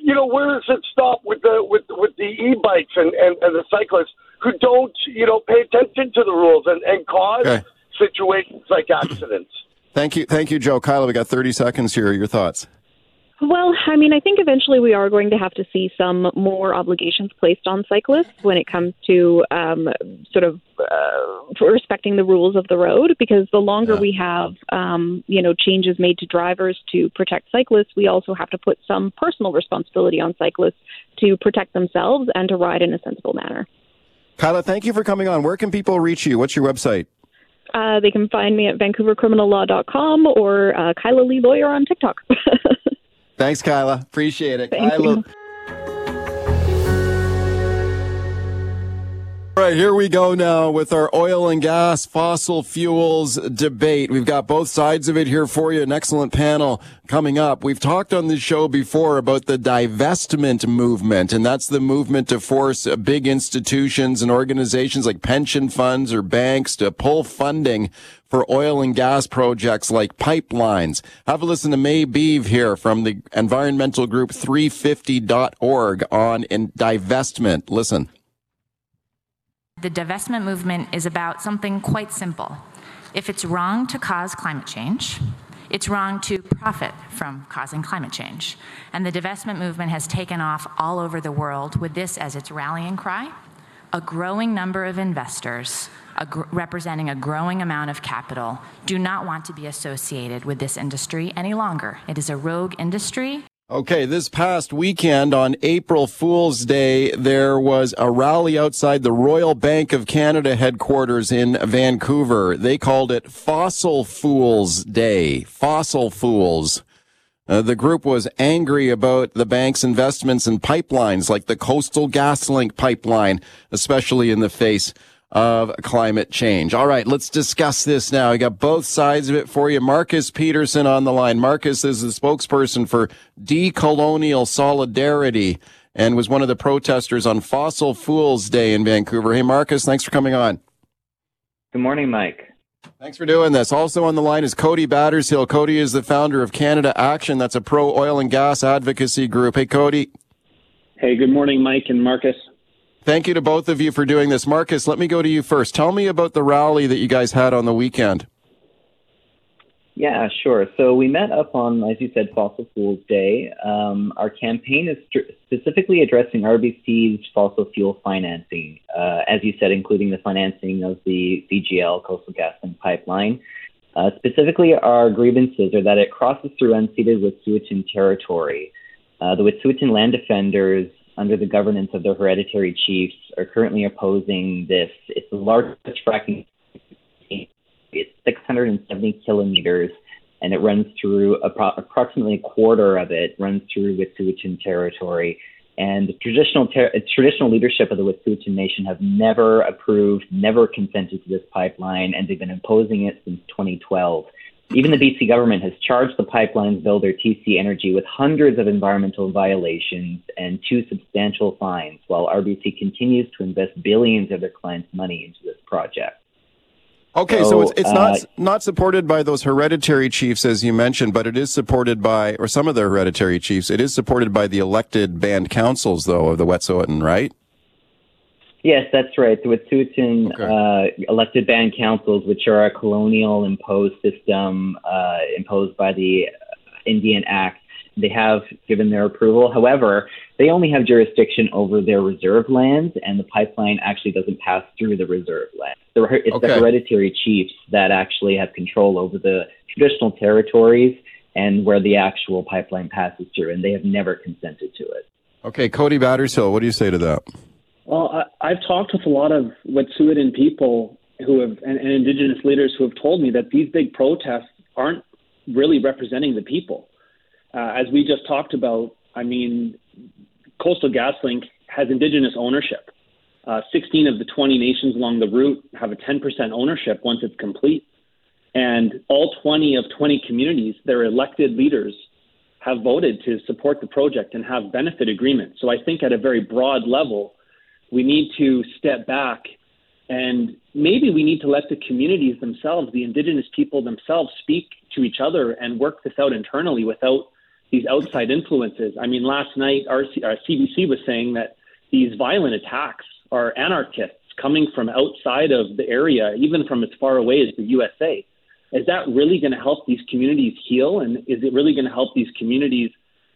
you know, where does it stop with the with with the e-bikes and, and, and the cyclists who don't you know pay attention to the rules and, and cause Okay. situations like accidents? Thank you, thank you, Joe. Kyla, we got 30 seconds here. Your thoughts? Well, I mean, I think eventually we are going to have to see some more obligations placed on cyclists when it comes to um, sort of uh, respecting the rules of the road. Because the longer we have, um, you know, changes made to drivers to protect cyclists, we also have to put some personal responsibility on cyclists to protect themselves and to ride in a sensible manner. Kyla, thank you for coming on. Where can people reach you? What's your website? Uh, they can find me at VancouverCriminalLaw.com or uh, Kyla Lee Lawyer on TikTok. (laughs) Thanks, Kyla. Appreciate it. Thank Kyla. you. Right, here we go now with our oil and gas fossil fuels debate. We've got both sides of it here for you. An excellent panel coming up. We've talked on this show before about the divestment movement, and that's the movement to force big institutions and organizations like pension funds or banks to pull funding for oil and gas projects like pipelines. Have a listen to May Boeve here from the environmental group 350.org on in divestment. Listen. The divestment movement is about something quite simple. If it's wrong to cause climate change, it's wrong to profit from causing climate change. And the divestment movement has taken off all over the world with this as its rallying cry. A growing number of investors, a representing a growing amount of capital, do not want to be associated with this industry any longer. It is a rogue industry. Okay, this past weekend on April Fool's Day, there was a rally outside the Royal Bank of Canada headquarters in Vancouver. They called it Fossil Fools Day. Fossil Fools. Uh, the group was angry about the bank's investments in pipelines like the Coastal GasLink pipeline, especially in the face of climate change. All right, let's discuss this now. I got both sides of it for you. Marcus Peterson on the line. Marcus is the spokesperson for Decolonial Solidarity and was one of the protesters on Fossil Fools Day in Vancouver. Hey, Marcus, thanks for coming on. Good morning, Mike. Thanks for doing this. Also on the line is Cody Battershill. Cody is the founder of Canada Action. That's a pro oil and gas advocacy group. Hey, Cody. Hey, good morning, Mike and Marcus. Thank you to both of you for doing this. Marcus, let me go to you first. Tell me about the rally that you guys had on the weekend. Yeah, sure. So we met up on, as you said, Fossil Fuels Day. Um, our campaign is st- specifically addressing RBC's fossil fuel financing, uh, as you said, including the financing of the CGL Coastal GasLink pipeline. Uh, specifically, our grievances are that it crosses through unceded Wet'suwet'en territory. Uh, the Wet'suwet'en land defenders under the governance of their hereditary chiefs, are currently opposing this. It's the largest fracking. It's 670 kilometers, and it runs through appro- approximately a quarter of it runs through Wet'suwet'en territory. And the traditional ter- traditional leadership of the Wet'suwet'en Nation have never approved, never consented to this pipeline, and they've been opposing it since 2012. Even the BC government has charged the pipelines builder TC Energy with hundreds of environmental violations and two substantial fines, while RBC continues to invest billions of their clients' money into this project. Okay, so, so it's, it's uh, not not supported by those hereditary chiefs as you mentioned, but it is supported by, or some of the hereditary chiefs. It is supported by the elected band councils, though, of the Wet'suwet'en, right? Yes, that's right. The Wet'suwet'en okay. uh, elected band councils, which are a colonial imposed system uh, imposed by the Indian Act, they have given their approval. However, they only have jurisdiction over their reserve lands, and the pipeline actually doesn't pass through the reserve land. It's okay. the hereditary chiefs that actually have control over the traditional territories and where the actual pipeline passes through, and they have never consented to it. Okay, Cody Battershill, what do you say to that? Well, I, have talked with a lot of Wet'suwet'en people who have and, and Indigenous leaders who have told me that these big protests aren't really representing the people. Uh, as we just talked about, I mean, Coastal GasLink has Indigenous ownership. Uh, 16 of the 20 nations along the route have a 10% ownership once it's complete. And all 20 of 20 communities, their elected leaders, have voted to support the project and have benefit agreements. So I think at a very broad level, we need to step back and maybe we need to let the communities themselves, the indigenous people themselves, speak to each other and work this out internally without these outside influences. I mean, last night our, our CBC was saying that these violent attacks are anarchists coming from outside of the area, even from as far away as the USA. Is that really going to help these communities heal? And is it really going to help these communities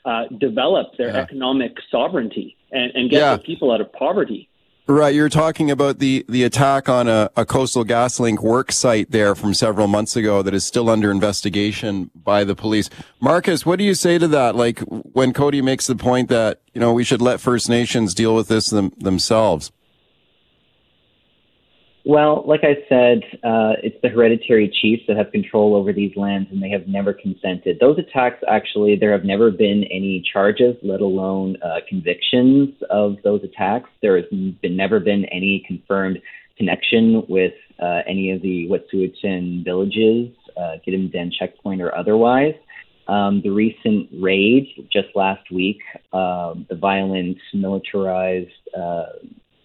uh, develop their yeah. economic sovereignty and, and get yeah. people out of poverty. Right, you're talking about the, the attack on a, a coastal GasLink work site there from several months ago that is still under investigation by the police. Marcus, what do you say to that? Like when Cody makes the point that, you know, we should let First Nations deal with this them, themselves. Well, like I said, uh, it's the hereditary chiefs that have control over these lands, and they have never consented. Those attacks, actually, there have never been any charges, let alone uh, convictions of those attacks. There has been never been any confirmed connection with uh, any of the Wet'suwet'en villages, uh, Den checkpoint or otherwise. Um, the recent raid just last week, uh, the violent militarized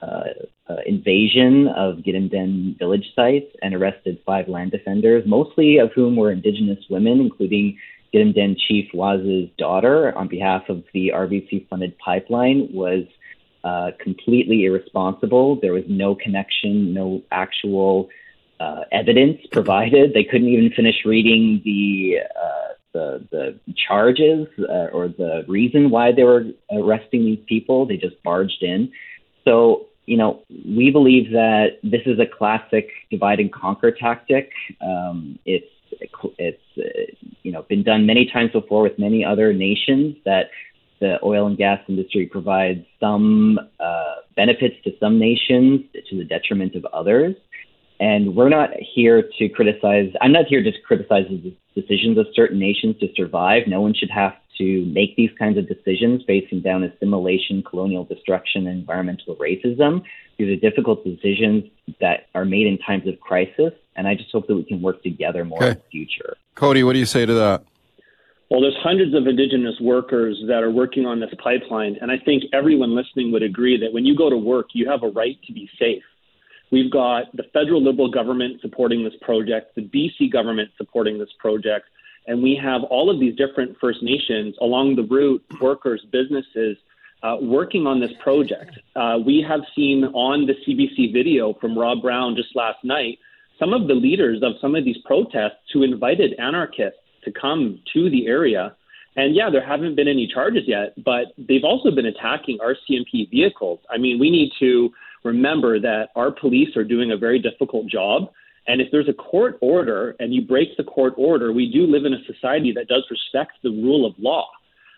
uh, uh, invasion of Gidimt'en village sites and arrested five land defenders, mostly of whom were Indigenous women, including Gidimt'en Chief Woos's daughter, on behalf of the RBC funded pipeline, was uh, completely irresponsible. There was no connection, no actual uh, evidence provided. They couldn't even finish reading the uh, the, the charges uh, or the reason why they were arresting these people. They just barged in. So you know, we believe that this is a classic divide and conquer tactic. Um, it's it's uh, you know been done many times before with many other nations that the oil and gas industry provides some uh, benefits to some nations to the detriment of others. And we're not here to criticize. I'm not here to criticize the decisions of certain nations to survive. No one should have to make these kinds of decisions facing down assimilation, colonial destruction, and environmental racism. These are difficult decisions that are made in times of crisis, and I just hope that we can work together more Okay. in the future. Cody, what do you say to that? Well, there's hundreds of indigenous workers that are working on this pipeline, and I think everyone listening would agree that when you go to work, you have a right to be safe. We've got the federal Liberal government supporting this project, the BC government supporting this project, and we have all of these different First Nations along the route, workers, businesses, uh, working on this project. Uh, we have seen on the CBC video from Rob Brown just last night some of the leaders of some of these protests who invited anarchists to come to the area. And yeah, there haven't been any charges yet, but they've also been attacking RCMP vehicles. I mean, we need to remember that our police are doing a very difficult job. And if there's a court order and you break the court order, we do live in a society that does respect the rule of law.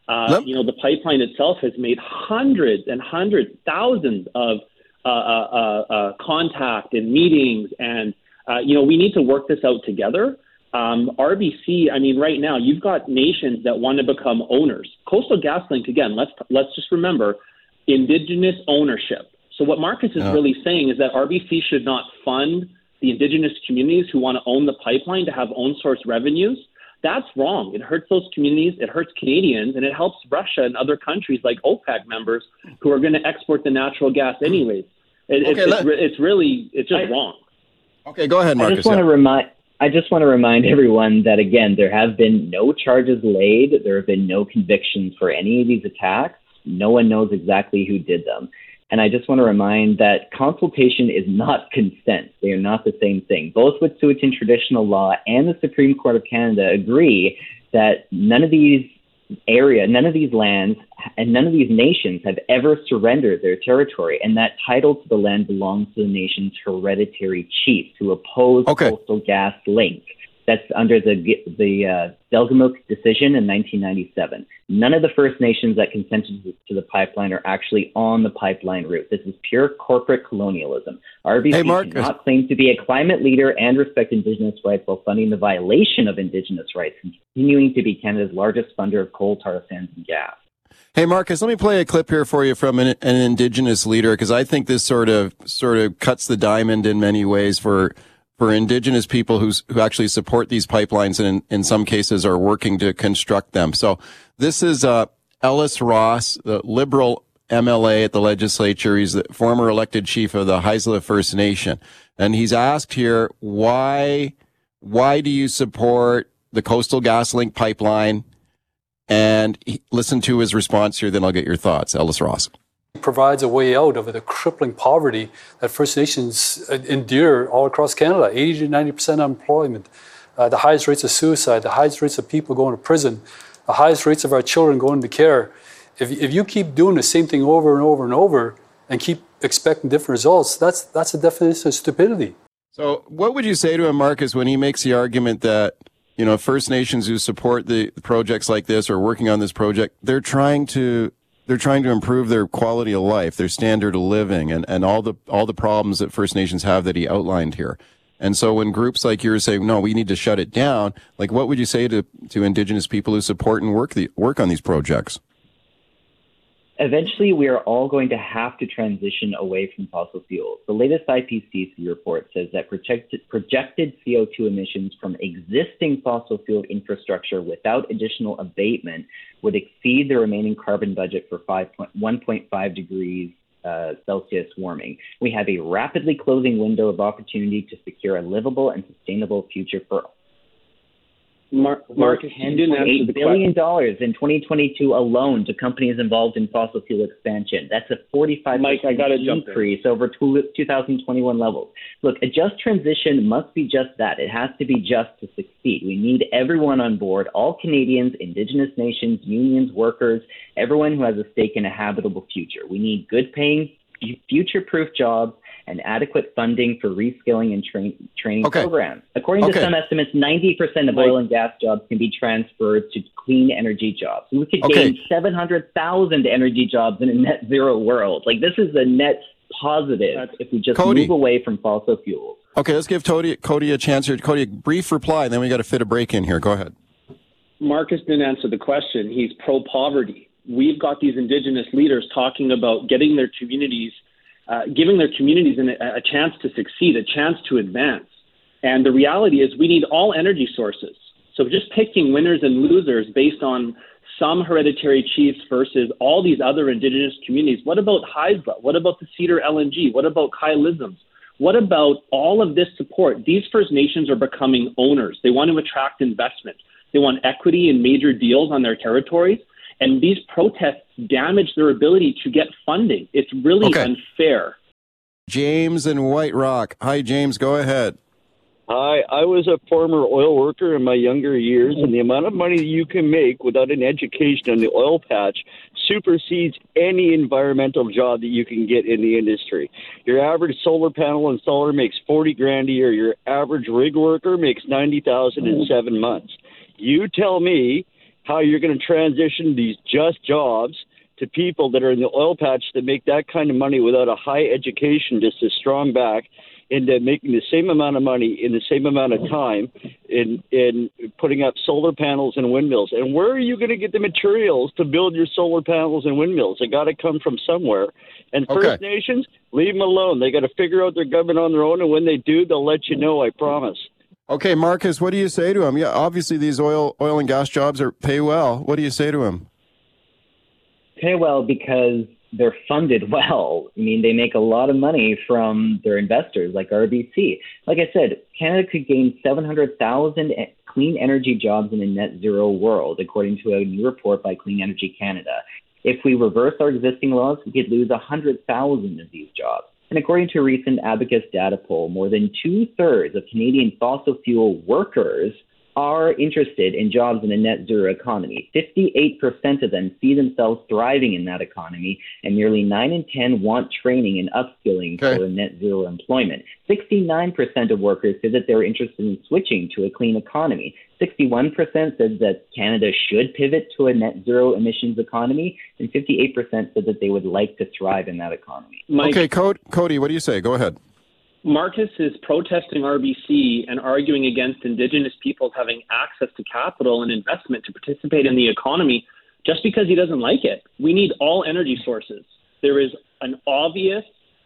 Uh, you know, the pipeline itself has made hundreds and hundreds, thousands of uh, uh, uh, uh, contact and meetings, and uh, you know, we need to work this out together. Um, RBC, I mean, right now you've got nations that want to become owners. Coastal GasLink, again, let's let's just remember, indigenous ownership. So what Marcus is really saying is that RBC should not fund the indigenous communities who want to own the pipeline to have own source revenues. That's wrong. It hurts those communities, it hurts Canadians, and it helps Russia and other countries like OPEC members who are going to export the natural gas anyways. It, it's, Okay, it's, let- re- it's really, it's just wrong. Okay, go ahead, I Marcus. just want to yeah. remind. I just want to remind everyone that again, there have been no charges laid. There have been no convictions for any of these attacks. No one knows exactly who did them. And I just want to remind that consultation is not consent. They are not the same thing. Both Wet'suwet'en traditional law and the Supreme Court of Canada agree that none of these area, none of these lands, and none of these nations have ever surrendered their territory, and that title to the land belongs to the nation's hereditary chiefs who oppose okay. coastal gas link. That's under the the uh, Delgamuukw decision in 1997. None of the First Nations that consented to the pipeline are actually on the pipeline route. This is pure corporate colonialism. RBC Hey, Marcus. cannot claim to be a climate leader and respect Indigenous rights while funding the violation of Indigenous rights, continuing to be Canada's largest funder of coal, tar sands, and gas. Hey, Marcus, let me play a clip here for you from an, an indigenous leader because I think this sort of sort of cuts the diamond in many ways for for indigenous people who's, who actually support these pipelines and in, in some cases are working to construct them. So this is uh, Ellis Ross, the liberal MLA at the legislature. He's the former elected chief of the Haisla First Nation, and he's asked here why why do you support the Coastal GasLink pipeline? And he, listen to his response here, then I'll get your thoughts. Ellis Ross. Provides a way out of the crippling poverty that First Nations uh, endure all across Canada 80 to 90 percent unemployment, uh, the highest rates of suicide, the highest rates of people going to prison, the highest rates of our children going to care. If, if you keep doing the same thing over and over and over and keep expecting different results, that's, that's the definition of stupidity. So, what would you say to him, Marcus, when he makes the argument that you know First Nations who support the projects like this or working on this project, they're trying to they're trying to improve their quality of life, their standard of living, and, and all the all the problems that First Nations have that he outlined here. And so, when groups like yours say, "No, we need to shut it down," like what would you say to to Indigenous people who support and work the work on these projects? Eventually, we are all going to have to transition away from fossil fuels. The latest IPCC report says that projected, projected CO2 emissions from existing fossil fuel infrastructure without additional abatement would exceed the remaining carbon budget for 5 point- 1.5 degrees uh, Celsius warming. We have a rapidly closing window of opportunity to secure a livable and sustainable future for Mar- Marcus, you didn't answer the $10.8 billion in 2022 alone to companies involved in fossil fuel expansion. That's a 45 Mike, I gotta increase over two, 2021 levels. Look, a just transition must be just that. It has to be just to succeed. We need everyone on board, all Canadians, Indigenous nations, unions, workers, everyone who has a stake in a habitable future. We need good paying, future-proof jobs and adequate funding for reskilling and train, training Okay. programs. According to some estimates, 90% of oil and gas jobs can be transferred to clean energy jobs. We could Okay. gain 700,000 energy jobs in a net zero world. Like this is a net positive if we just Cody. move away from fossil fuels. Okay, let's give Cody, Cody a chance here. Cody, a brief reply, and then we got to fit a break in here. Go ahead. Marcus didn't answer the question. He's pro poverty. We've got these Indigenous leaders talking about getting their communities, uh, giving their communities an, a chance to succeed, a chance to advance. And the reality is, we need all energy sources. So just picking winners and losers based on some hereditary chiefs versus all these other indigenous communities. What about Haisla? What about the Cedar LNG? What about Ksi Lisims? What about all of this support? These First Nations are becoming owners. They want to attract investment. They want equity in major deals on their territories. And these protests damage their ability to get funding. It's really okay. unfair. James and White Rock. Hi, James. Go ahead. I I was a former oil worker in my younger years, and the amount of money you can make without an education on the oil patch supersedes any environmental job that you can get in the industry. Your average solar panel installer makes forty grand a year. Your average rig worker makes ninety thousand in seven months. You tell me how you're going to transition these just jobs to people that are in the oil patch that make that kind of money without a high education, just a strong back into making the same amount of money in the same amount of time in in putting up solar panels and windmills. And where are you going to get the materials to build your solar panels and windmills? They got to come from somewhere. And First okay. Nations, leave them alone. They got to figure out their government on their own, and when they do, they'll let you know. I promise. Okay, Marcus, what do you say to him? Yeah, obviously these oil oil and gas jobs are pay well. What do you say to him? Pay well because they're funded (laughs) well. I mean, they make a lot of money from their investors like RBC. Like I said, Canada could gain 700,000 clean energy jobs in a net zero world, according to a new report by Clean Energy Canada. If we reverse our existing laws, we could lose 100,000 of these jobs. And according to a recent Abacus data poll, more than two thirds of Canadian fossil fuel workers are interested in jobs in a net zero economy. 58% of them see themselves thriving in that economy, and nearly 9 in 10 want training and upskilling okay. for net zero employment. 69% of workers say that they're interested in switching to a clean economy. 61% said that Canada should pivot to a net zero emissions economy, and 58% said that they would like to thrive in that economy. Mike, okay, Cody, what do you say? Go ahead. Marcus is protesting RBC and arguing against Indigenous peoples having access to capital and investment to participate in the economy just because he doesn't like it. We need all energy sources. There is an obvious,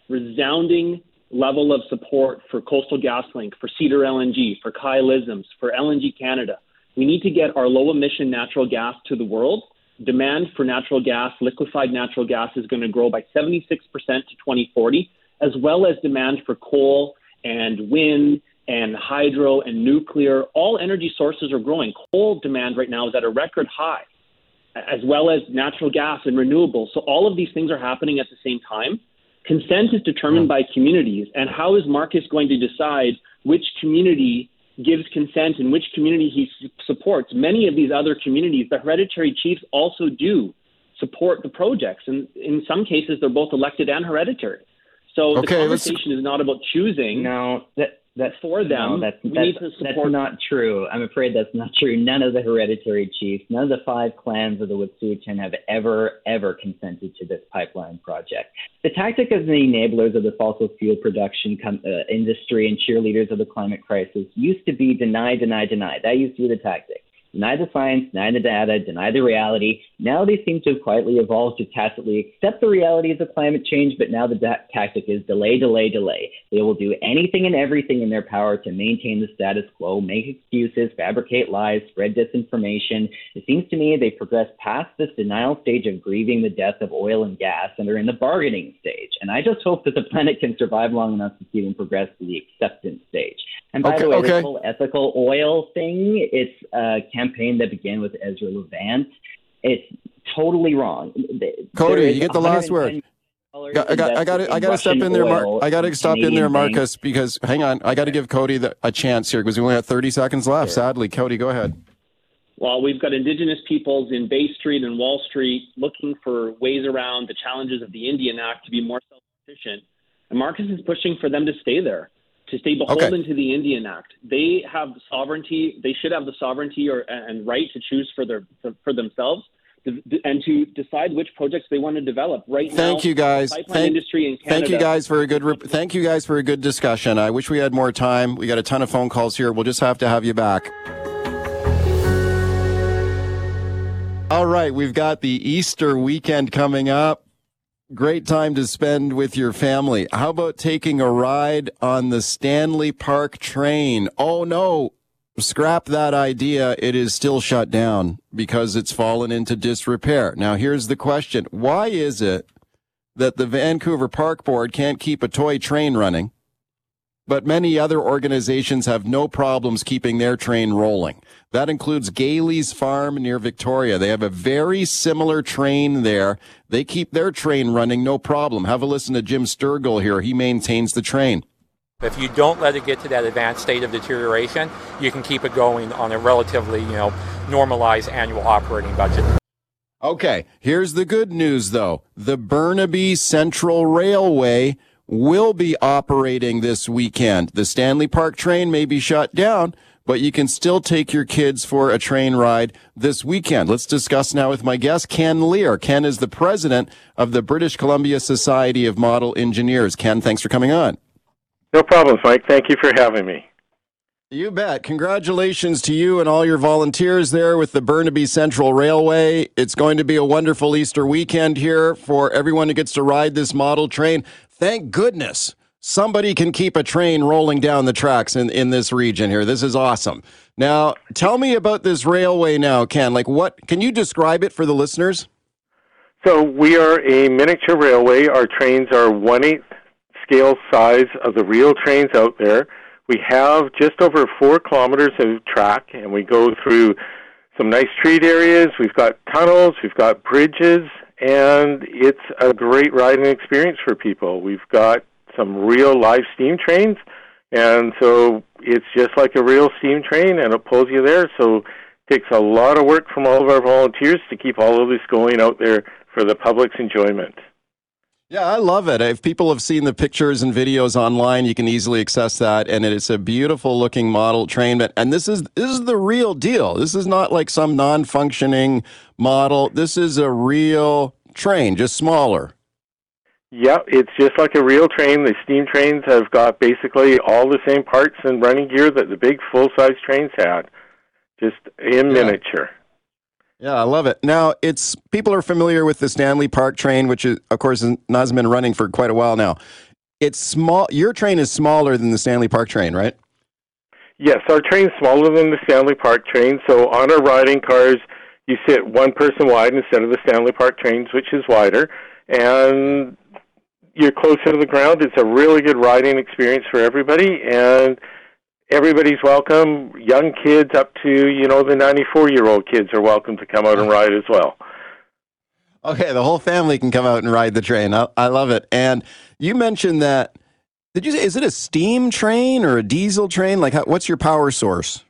resounding level of support for Coastal GasLink, for Cedar LNG, for Ksi Lisims, for LNG Canada. We need to get our low emission natural gas to the world. Demand for natural gas, liquefied natural gas, is going to grow by 76% to 2040 as well as demand for coal and wind and hydro and nuclear. All energy sources are growing. Coal demand right now is at a record high, as well as natural gas and renewables. So all of these things are happening at the same time. Consent is determined by communities, and how is Marcus going to decide which community gives consent and which community he supports? Many of these other communities, the hereditary chiefs also do support the projects, and in some cases, they're both elected and hereditary. So okay, the conversation is not about choosing. No, that that for them. No, that's, that's, that's not true. I'm afraid that's not true. None of the hereditary chiefs, none of the five clans of the Wet'suwet'en have ever, ever consented to this pipeline project. The tactic of the enablers of the fossil fuel production com- uh, industry and cheerleaders of the climate crisis used to be deny, deny, deny. That used to be the tactic deny the science, deny the data, deny the reality. Now they seem to have quietly evolved to tacitly accept the realities of climate change, but now the da- tactic is delay, delay, delay. They will do anything and everything in their power to maintain the status quo, make excuses, fabricate lies, spread disinformation. It seems to me they've progressed past this denial stage of grieving the death of oil and gas and are in the bargaining stage. And I just hope that the planet can survive long enough to see them progress to the acceptance stage. And by okay, the way, okay. this whole ethical oil thing, it's a campaign that began with Ezra Levant. It's totally wrong. Cody, you get the last word. I got, I got, I I got to step in there, Mark. I got to stop in there, Marcus, because hang on, I got to give Cody the, a chance here because we only have 30 seconds left. Sure. Sadly, Cody, go ahead. Well, we've got Indigenous peoples in Bay Street and Wall Street looking for ways around the challenges of the Indian Act to be more self-sufficient, and Marcus is pushing for them to stay there to stay beholden okay. to the Indian Act. They have the sovereignty. They should have the sovereignty or and right to choose for their for, for themselves and to decide which projects they want to develop. Right thank now, you guys. Thank, Canada, thank you guys for a good. thank you guys for a good discussion. I wish we had more time. We got a ton of phone calls here. We'll just have to have you back. All right, we've got the Easter weekend coming up. Great time to spend with your family. How about taking a ride on the Stanley Park train? Oh no, scrap that idea. It is still shut down because it's fallen into disrepair. Now here's the question. Why is it that the Vancouver Park Board can't keep a toy train running, but many other organizations have no problems keeping their train rolling? That includes Galey's Farm near Victoria. They have a very similar train there. They keep their train running, no problem. Have a listen to Jim Sturgill here. He maintains the train. If you don't let it get to that advanced state of deterioration, you can keep it going on a relatively, you know, normalized annual operating budget. Okay, here's the good news though. The Burnaby Central Railway will be operating this weekend. The Stanley Park train may be shut down, but you can still take your kids for a train ride this weekend. Let's discuss now with my guest, Ken Lear. Ken is the president of the British Columbia Society of Model Engineers. Ken, thanks for coming on. No problem, Mike. Thank you for having me. You bet. Congratulations to you and all your volunteers there with the Burnaby Central Railway. It's going to be a wonderful Easter weekend here for everyone who gets to ride this model train. Thank goodness somebody can keep a train rolling down the tracks in, in this region here. This is awesome. Now, tell me about this railway now, Ken. Like, what can you describe it for the listeners? So, we are a miniature railway. Our trains are one eighth scale size of the real trains out there. We have just over four kilometers of track, and we go through some nice street areas. We've got tunnels, we've got bridges, and it's a great riding experience for people. We've got some real live steam trains. And so it's just like a real steam train, and it pulls you there. So it takes a lot of work from all of our volunteers to keep all of this going out there for the public's enjoyment. Yeah, I love it. If people have seen the pictures and videos online, you can easily access that, and it's a beautiful looking model train. And this is this is the real deal. This is not like some non functioning model. This is a real train, just smaller. Yeah, it's just like a real train. The steam trains have got basically all the same parts and running gear that the big full size trains had, just in yeah. miniature. Yeah, I love it. Now, it's people are familiar with the Stanley Park train, which is, of course, has been running for quite a while now. It's small. Your train is smaller than the Stanley Park train, right? Yes, our train's smaller than the Stanley Park train. So on our riding cars, you sit one person wide instead of the Stanley Park trains, which is wider. And you're closer to the ground. It's a really good riding experience for everybody, and everybody's welcome. Young kids up to you know the 94 year old kids are welcome to come out and ride as well. Okay, the whole family can come out and ride the train. I, I love it. And you mentioned that. Did you say is it a steam train or a diesel train? Like, how, what's your power source?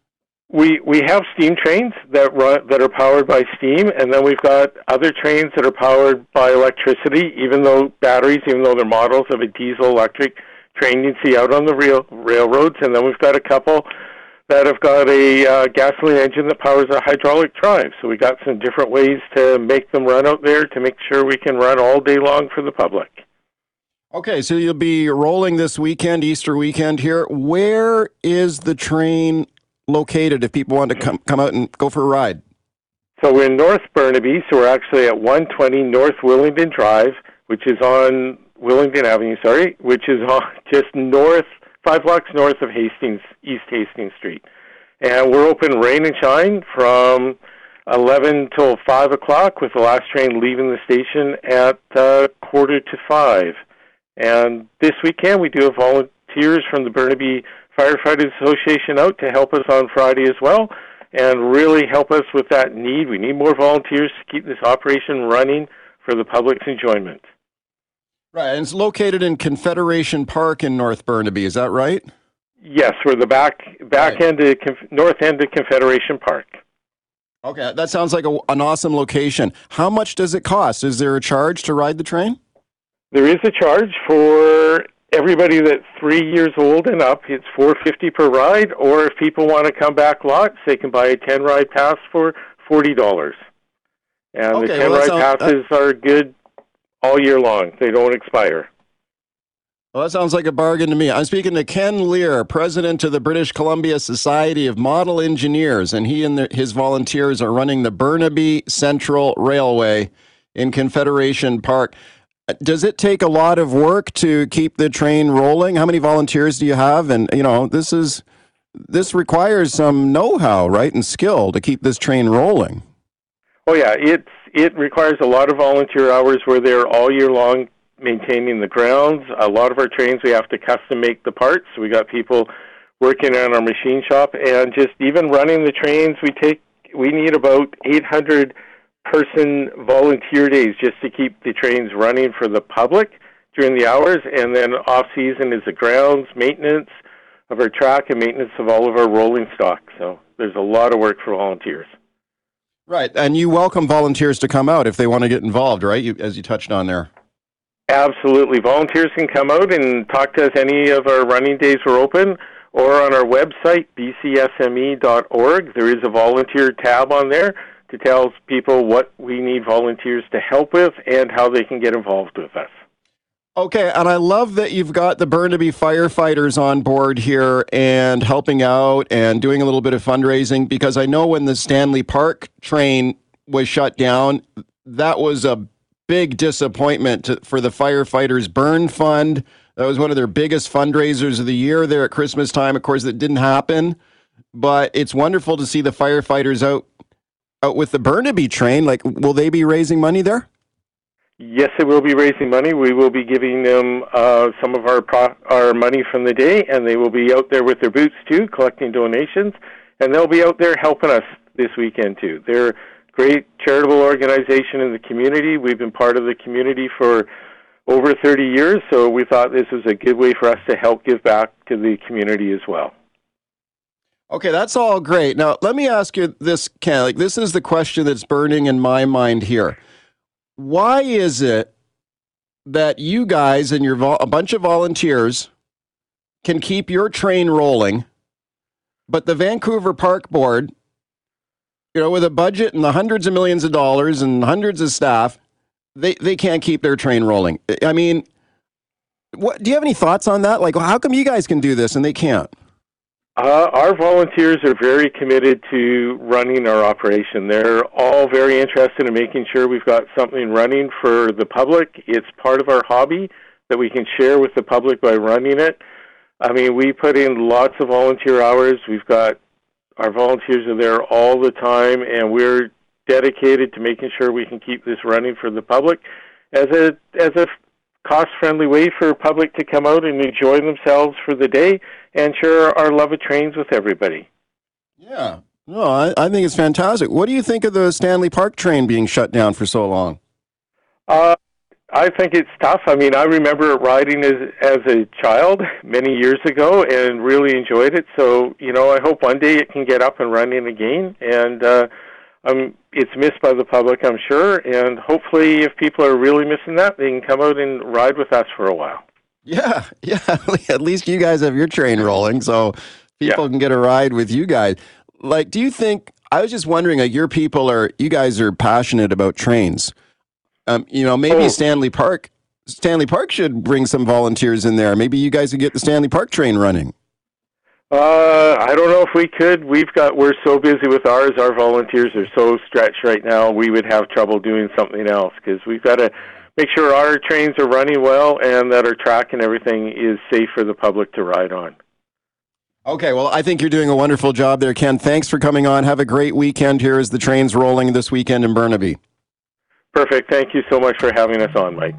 We we have steam trains that run that are powered by steam, and then we've got other trains that are powered by electricity. Even though batteries, even though they're models of a diesel electric train you see out on the rail railroads, and then we've got a couple that have got a uh, gasoline engine that powers a hydraulic drive. So we got some different ways to make them run out there to make sure we can run all day long for the public. Okay, so you'll be rolling this weekend, Easter weekend here. Where is the train located if people want to come come out and go for a ride? So we're in North Burnaby, so we're actually at 120 North Willingdon Drive, which is on Willingdon Avenue, sorry, which is on (laughs) just north, five blocks north of Hastings, East Hastings Street. And we're open rain and shine from 11 till 5 o'clock, with the last train leaving the station at uh, quarter to 5. And this weekend we do have volunteers from the Burnaby Firefighters Association out to help us on Friday as well and really help us with that need. We need more volunteers to keep this operation running for the public's enjoyment. Right, and it's located in Confederation Park in North Burnaby. Is that right? Yes, we're the back back right. end of north end of Confederation Park. Okay, that sounds like a, an awesome location. How much does it cost? Is there a charge to ride the train? There is a charge for everybody that's three years old and up, it's four fifty per ride. Or if people want to come back lots, they can buy a ten ride pass for forty dollars. And okay, the ten well, ride uh, passes are good all year long; they don't expire. Well, that sounds like a bargain to me. I'm speaking to Ken Lear, president of the British Columbia Society of Model Engineers, and he and the, his volunteers are running the Burnaby Central Railway in Confederation Park. Does it take a lot of work to keep the train rolling? How many volunteers do you have? And you know, this is this requires some know-how, right, and skill to keep this train rolling. Oh yeah, it's it requires a lot of volunteer hours. We're there all year long maintaining the grounds. A lot of our trains we have to custom make the parts. We got people working on our machine shop and just even running the trains we take we need about 800 person volunteer days just to keep the trains running for the public during the hours and then off season is the grounds maintenance of our track and maintenance of all of our rolling stock. So there's a lot of work for volunteers. Right, and you welcome volunteers to come out if they want to get involved, right? You, as you touched on there. Absolutely. Volunteers can come out and talk to us any of our running days are open or on our website, bcsme.org. There is a volunteer tab on there to tell people what we need volunteers to help with and how they can get involved with us. Okay, and I love that you've got the Burnaby firefighters on board here and helping out and doing a little bit of fundraising because I know when the Stanley Park train was shut down, that was a big disappointment to, for the firefighters burn fund. That was one of their biggest fundraisers of the year there at Christmas time. Of course, that didn't happen, but it's wonderful to see the firefighters out out with the Burnaby train. Like, will they be raising money there? Yes, they will be raising money. We will be giving them uh, some of our pro- our money from the day, and they will be out there with their boots too, collecting donations, and they'll be out there helping us this weekend too. They're a great charitable organization in the community. We've been part of the community for over 30 years, so we thought this was a good way for us to help give back to the community as well. Okay, that's all great. Now, let me ask you this, Ken. Like, this is the question that's burning in my mind here. Why is it that you guys and your vo- a bunch of volunteers can keep your train rolling, but the Vancouver Park Board you know, with a budget and the hundreds of millions of dollars and hundreds of staff, they, they can't keep their train rolling. I mean, what do you have any thoughts on that? Like, how come you guys can do this and they can't? Uh, our volunteers are very committed to running our operation. They're all very interested in making sure we've got something running for the public. It's part of our hobby that we can share with the public by running it. I mean, we put in lots of volunteer hours. We've got our volunteers are there all the time, and we're dedicated to making sure we can keep this running for the public as a as a cost friendly way for public to come out and enjoy themselves for the day and share our love of trains with everybody. Yeah. No, I, I think it's fantastic. What do you think of the Stanley Park train being shut down for so long? Uh, I think it's tough. I mean, I remember riding as as a child many years ago and really enjoyed it. So, you know, I hope one day it can get up and running again. And uh, um, it's missed by the public, I'm sure. And hopefully, if people are really missing that, they can come out and ride with us for a while. Yeah, (laughs) yeah. At least you guys have your train rolling, so people yeah. can get a ride with you guys. Like, do you think? I was just wondering, like, your people are, you guys are passionate about trains. Um, you know, maybe oh. Stanley Park. Stanley Park should bring some volunteers in there. Maybe you guys could get the Stanley Park train running. Uh, I don't know if we could. We've got we're so busy with ours. Our volunteers are so stretched right now. We would have trouble doing something else because we've got to make sure our trains are running well and that our track and everything is safe for the public to ride on. Okay, well, I think you're doing a wonderful job there, Ken. Thanks for coming on. Have a great weekend here as the train's rolling this weekend in Burnaby. Perfect. Thank you so much for having us on, Mike.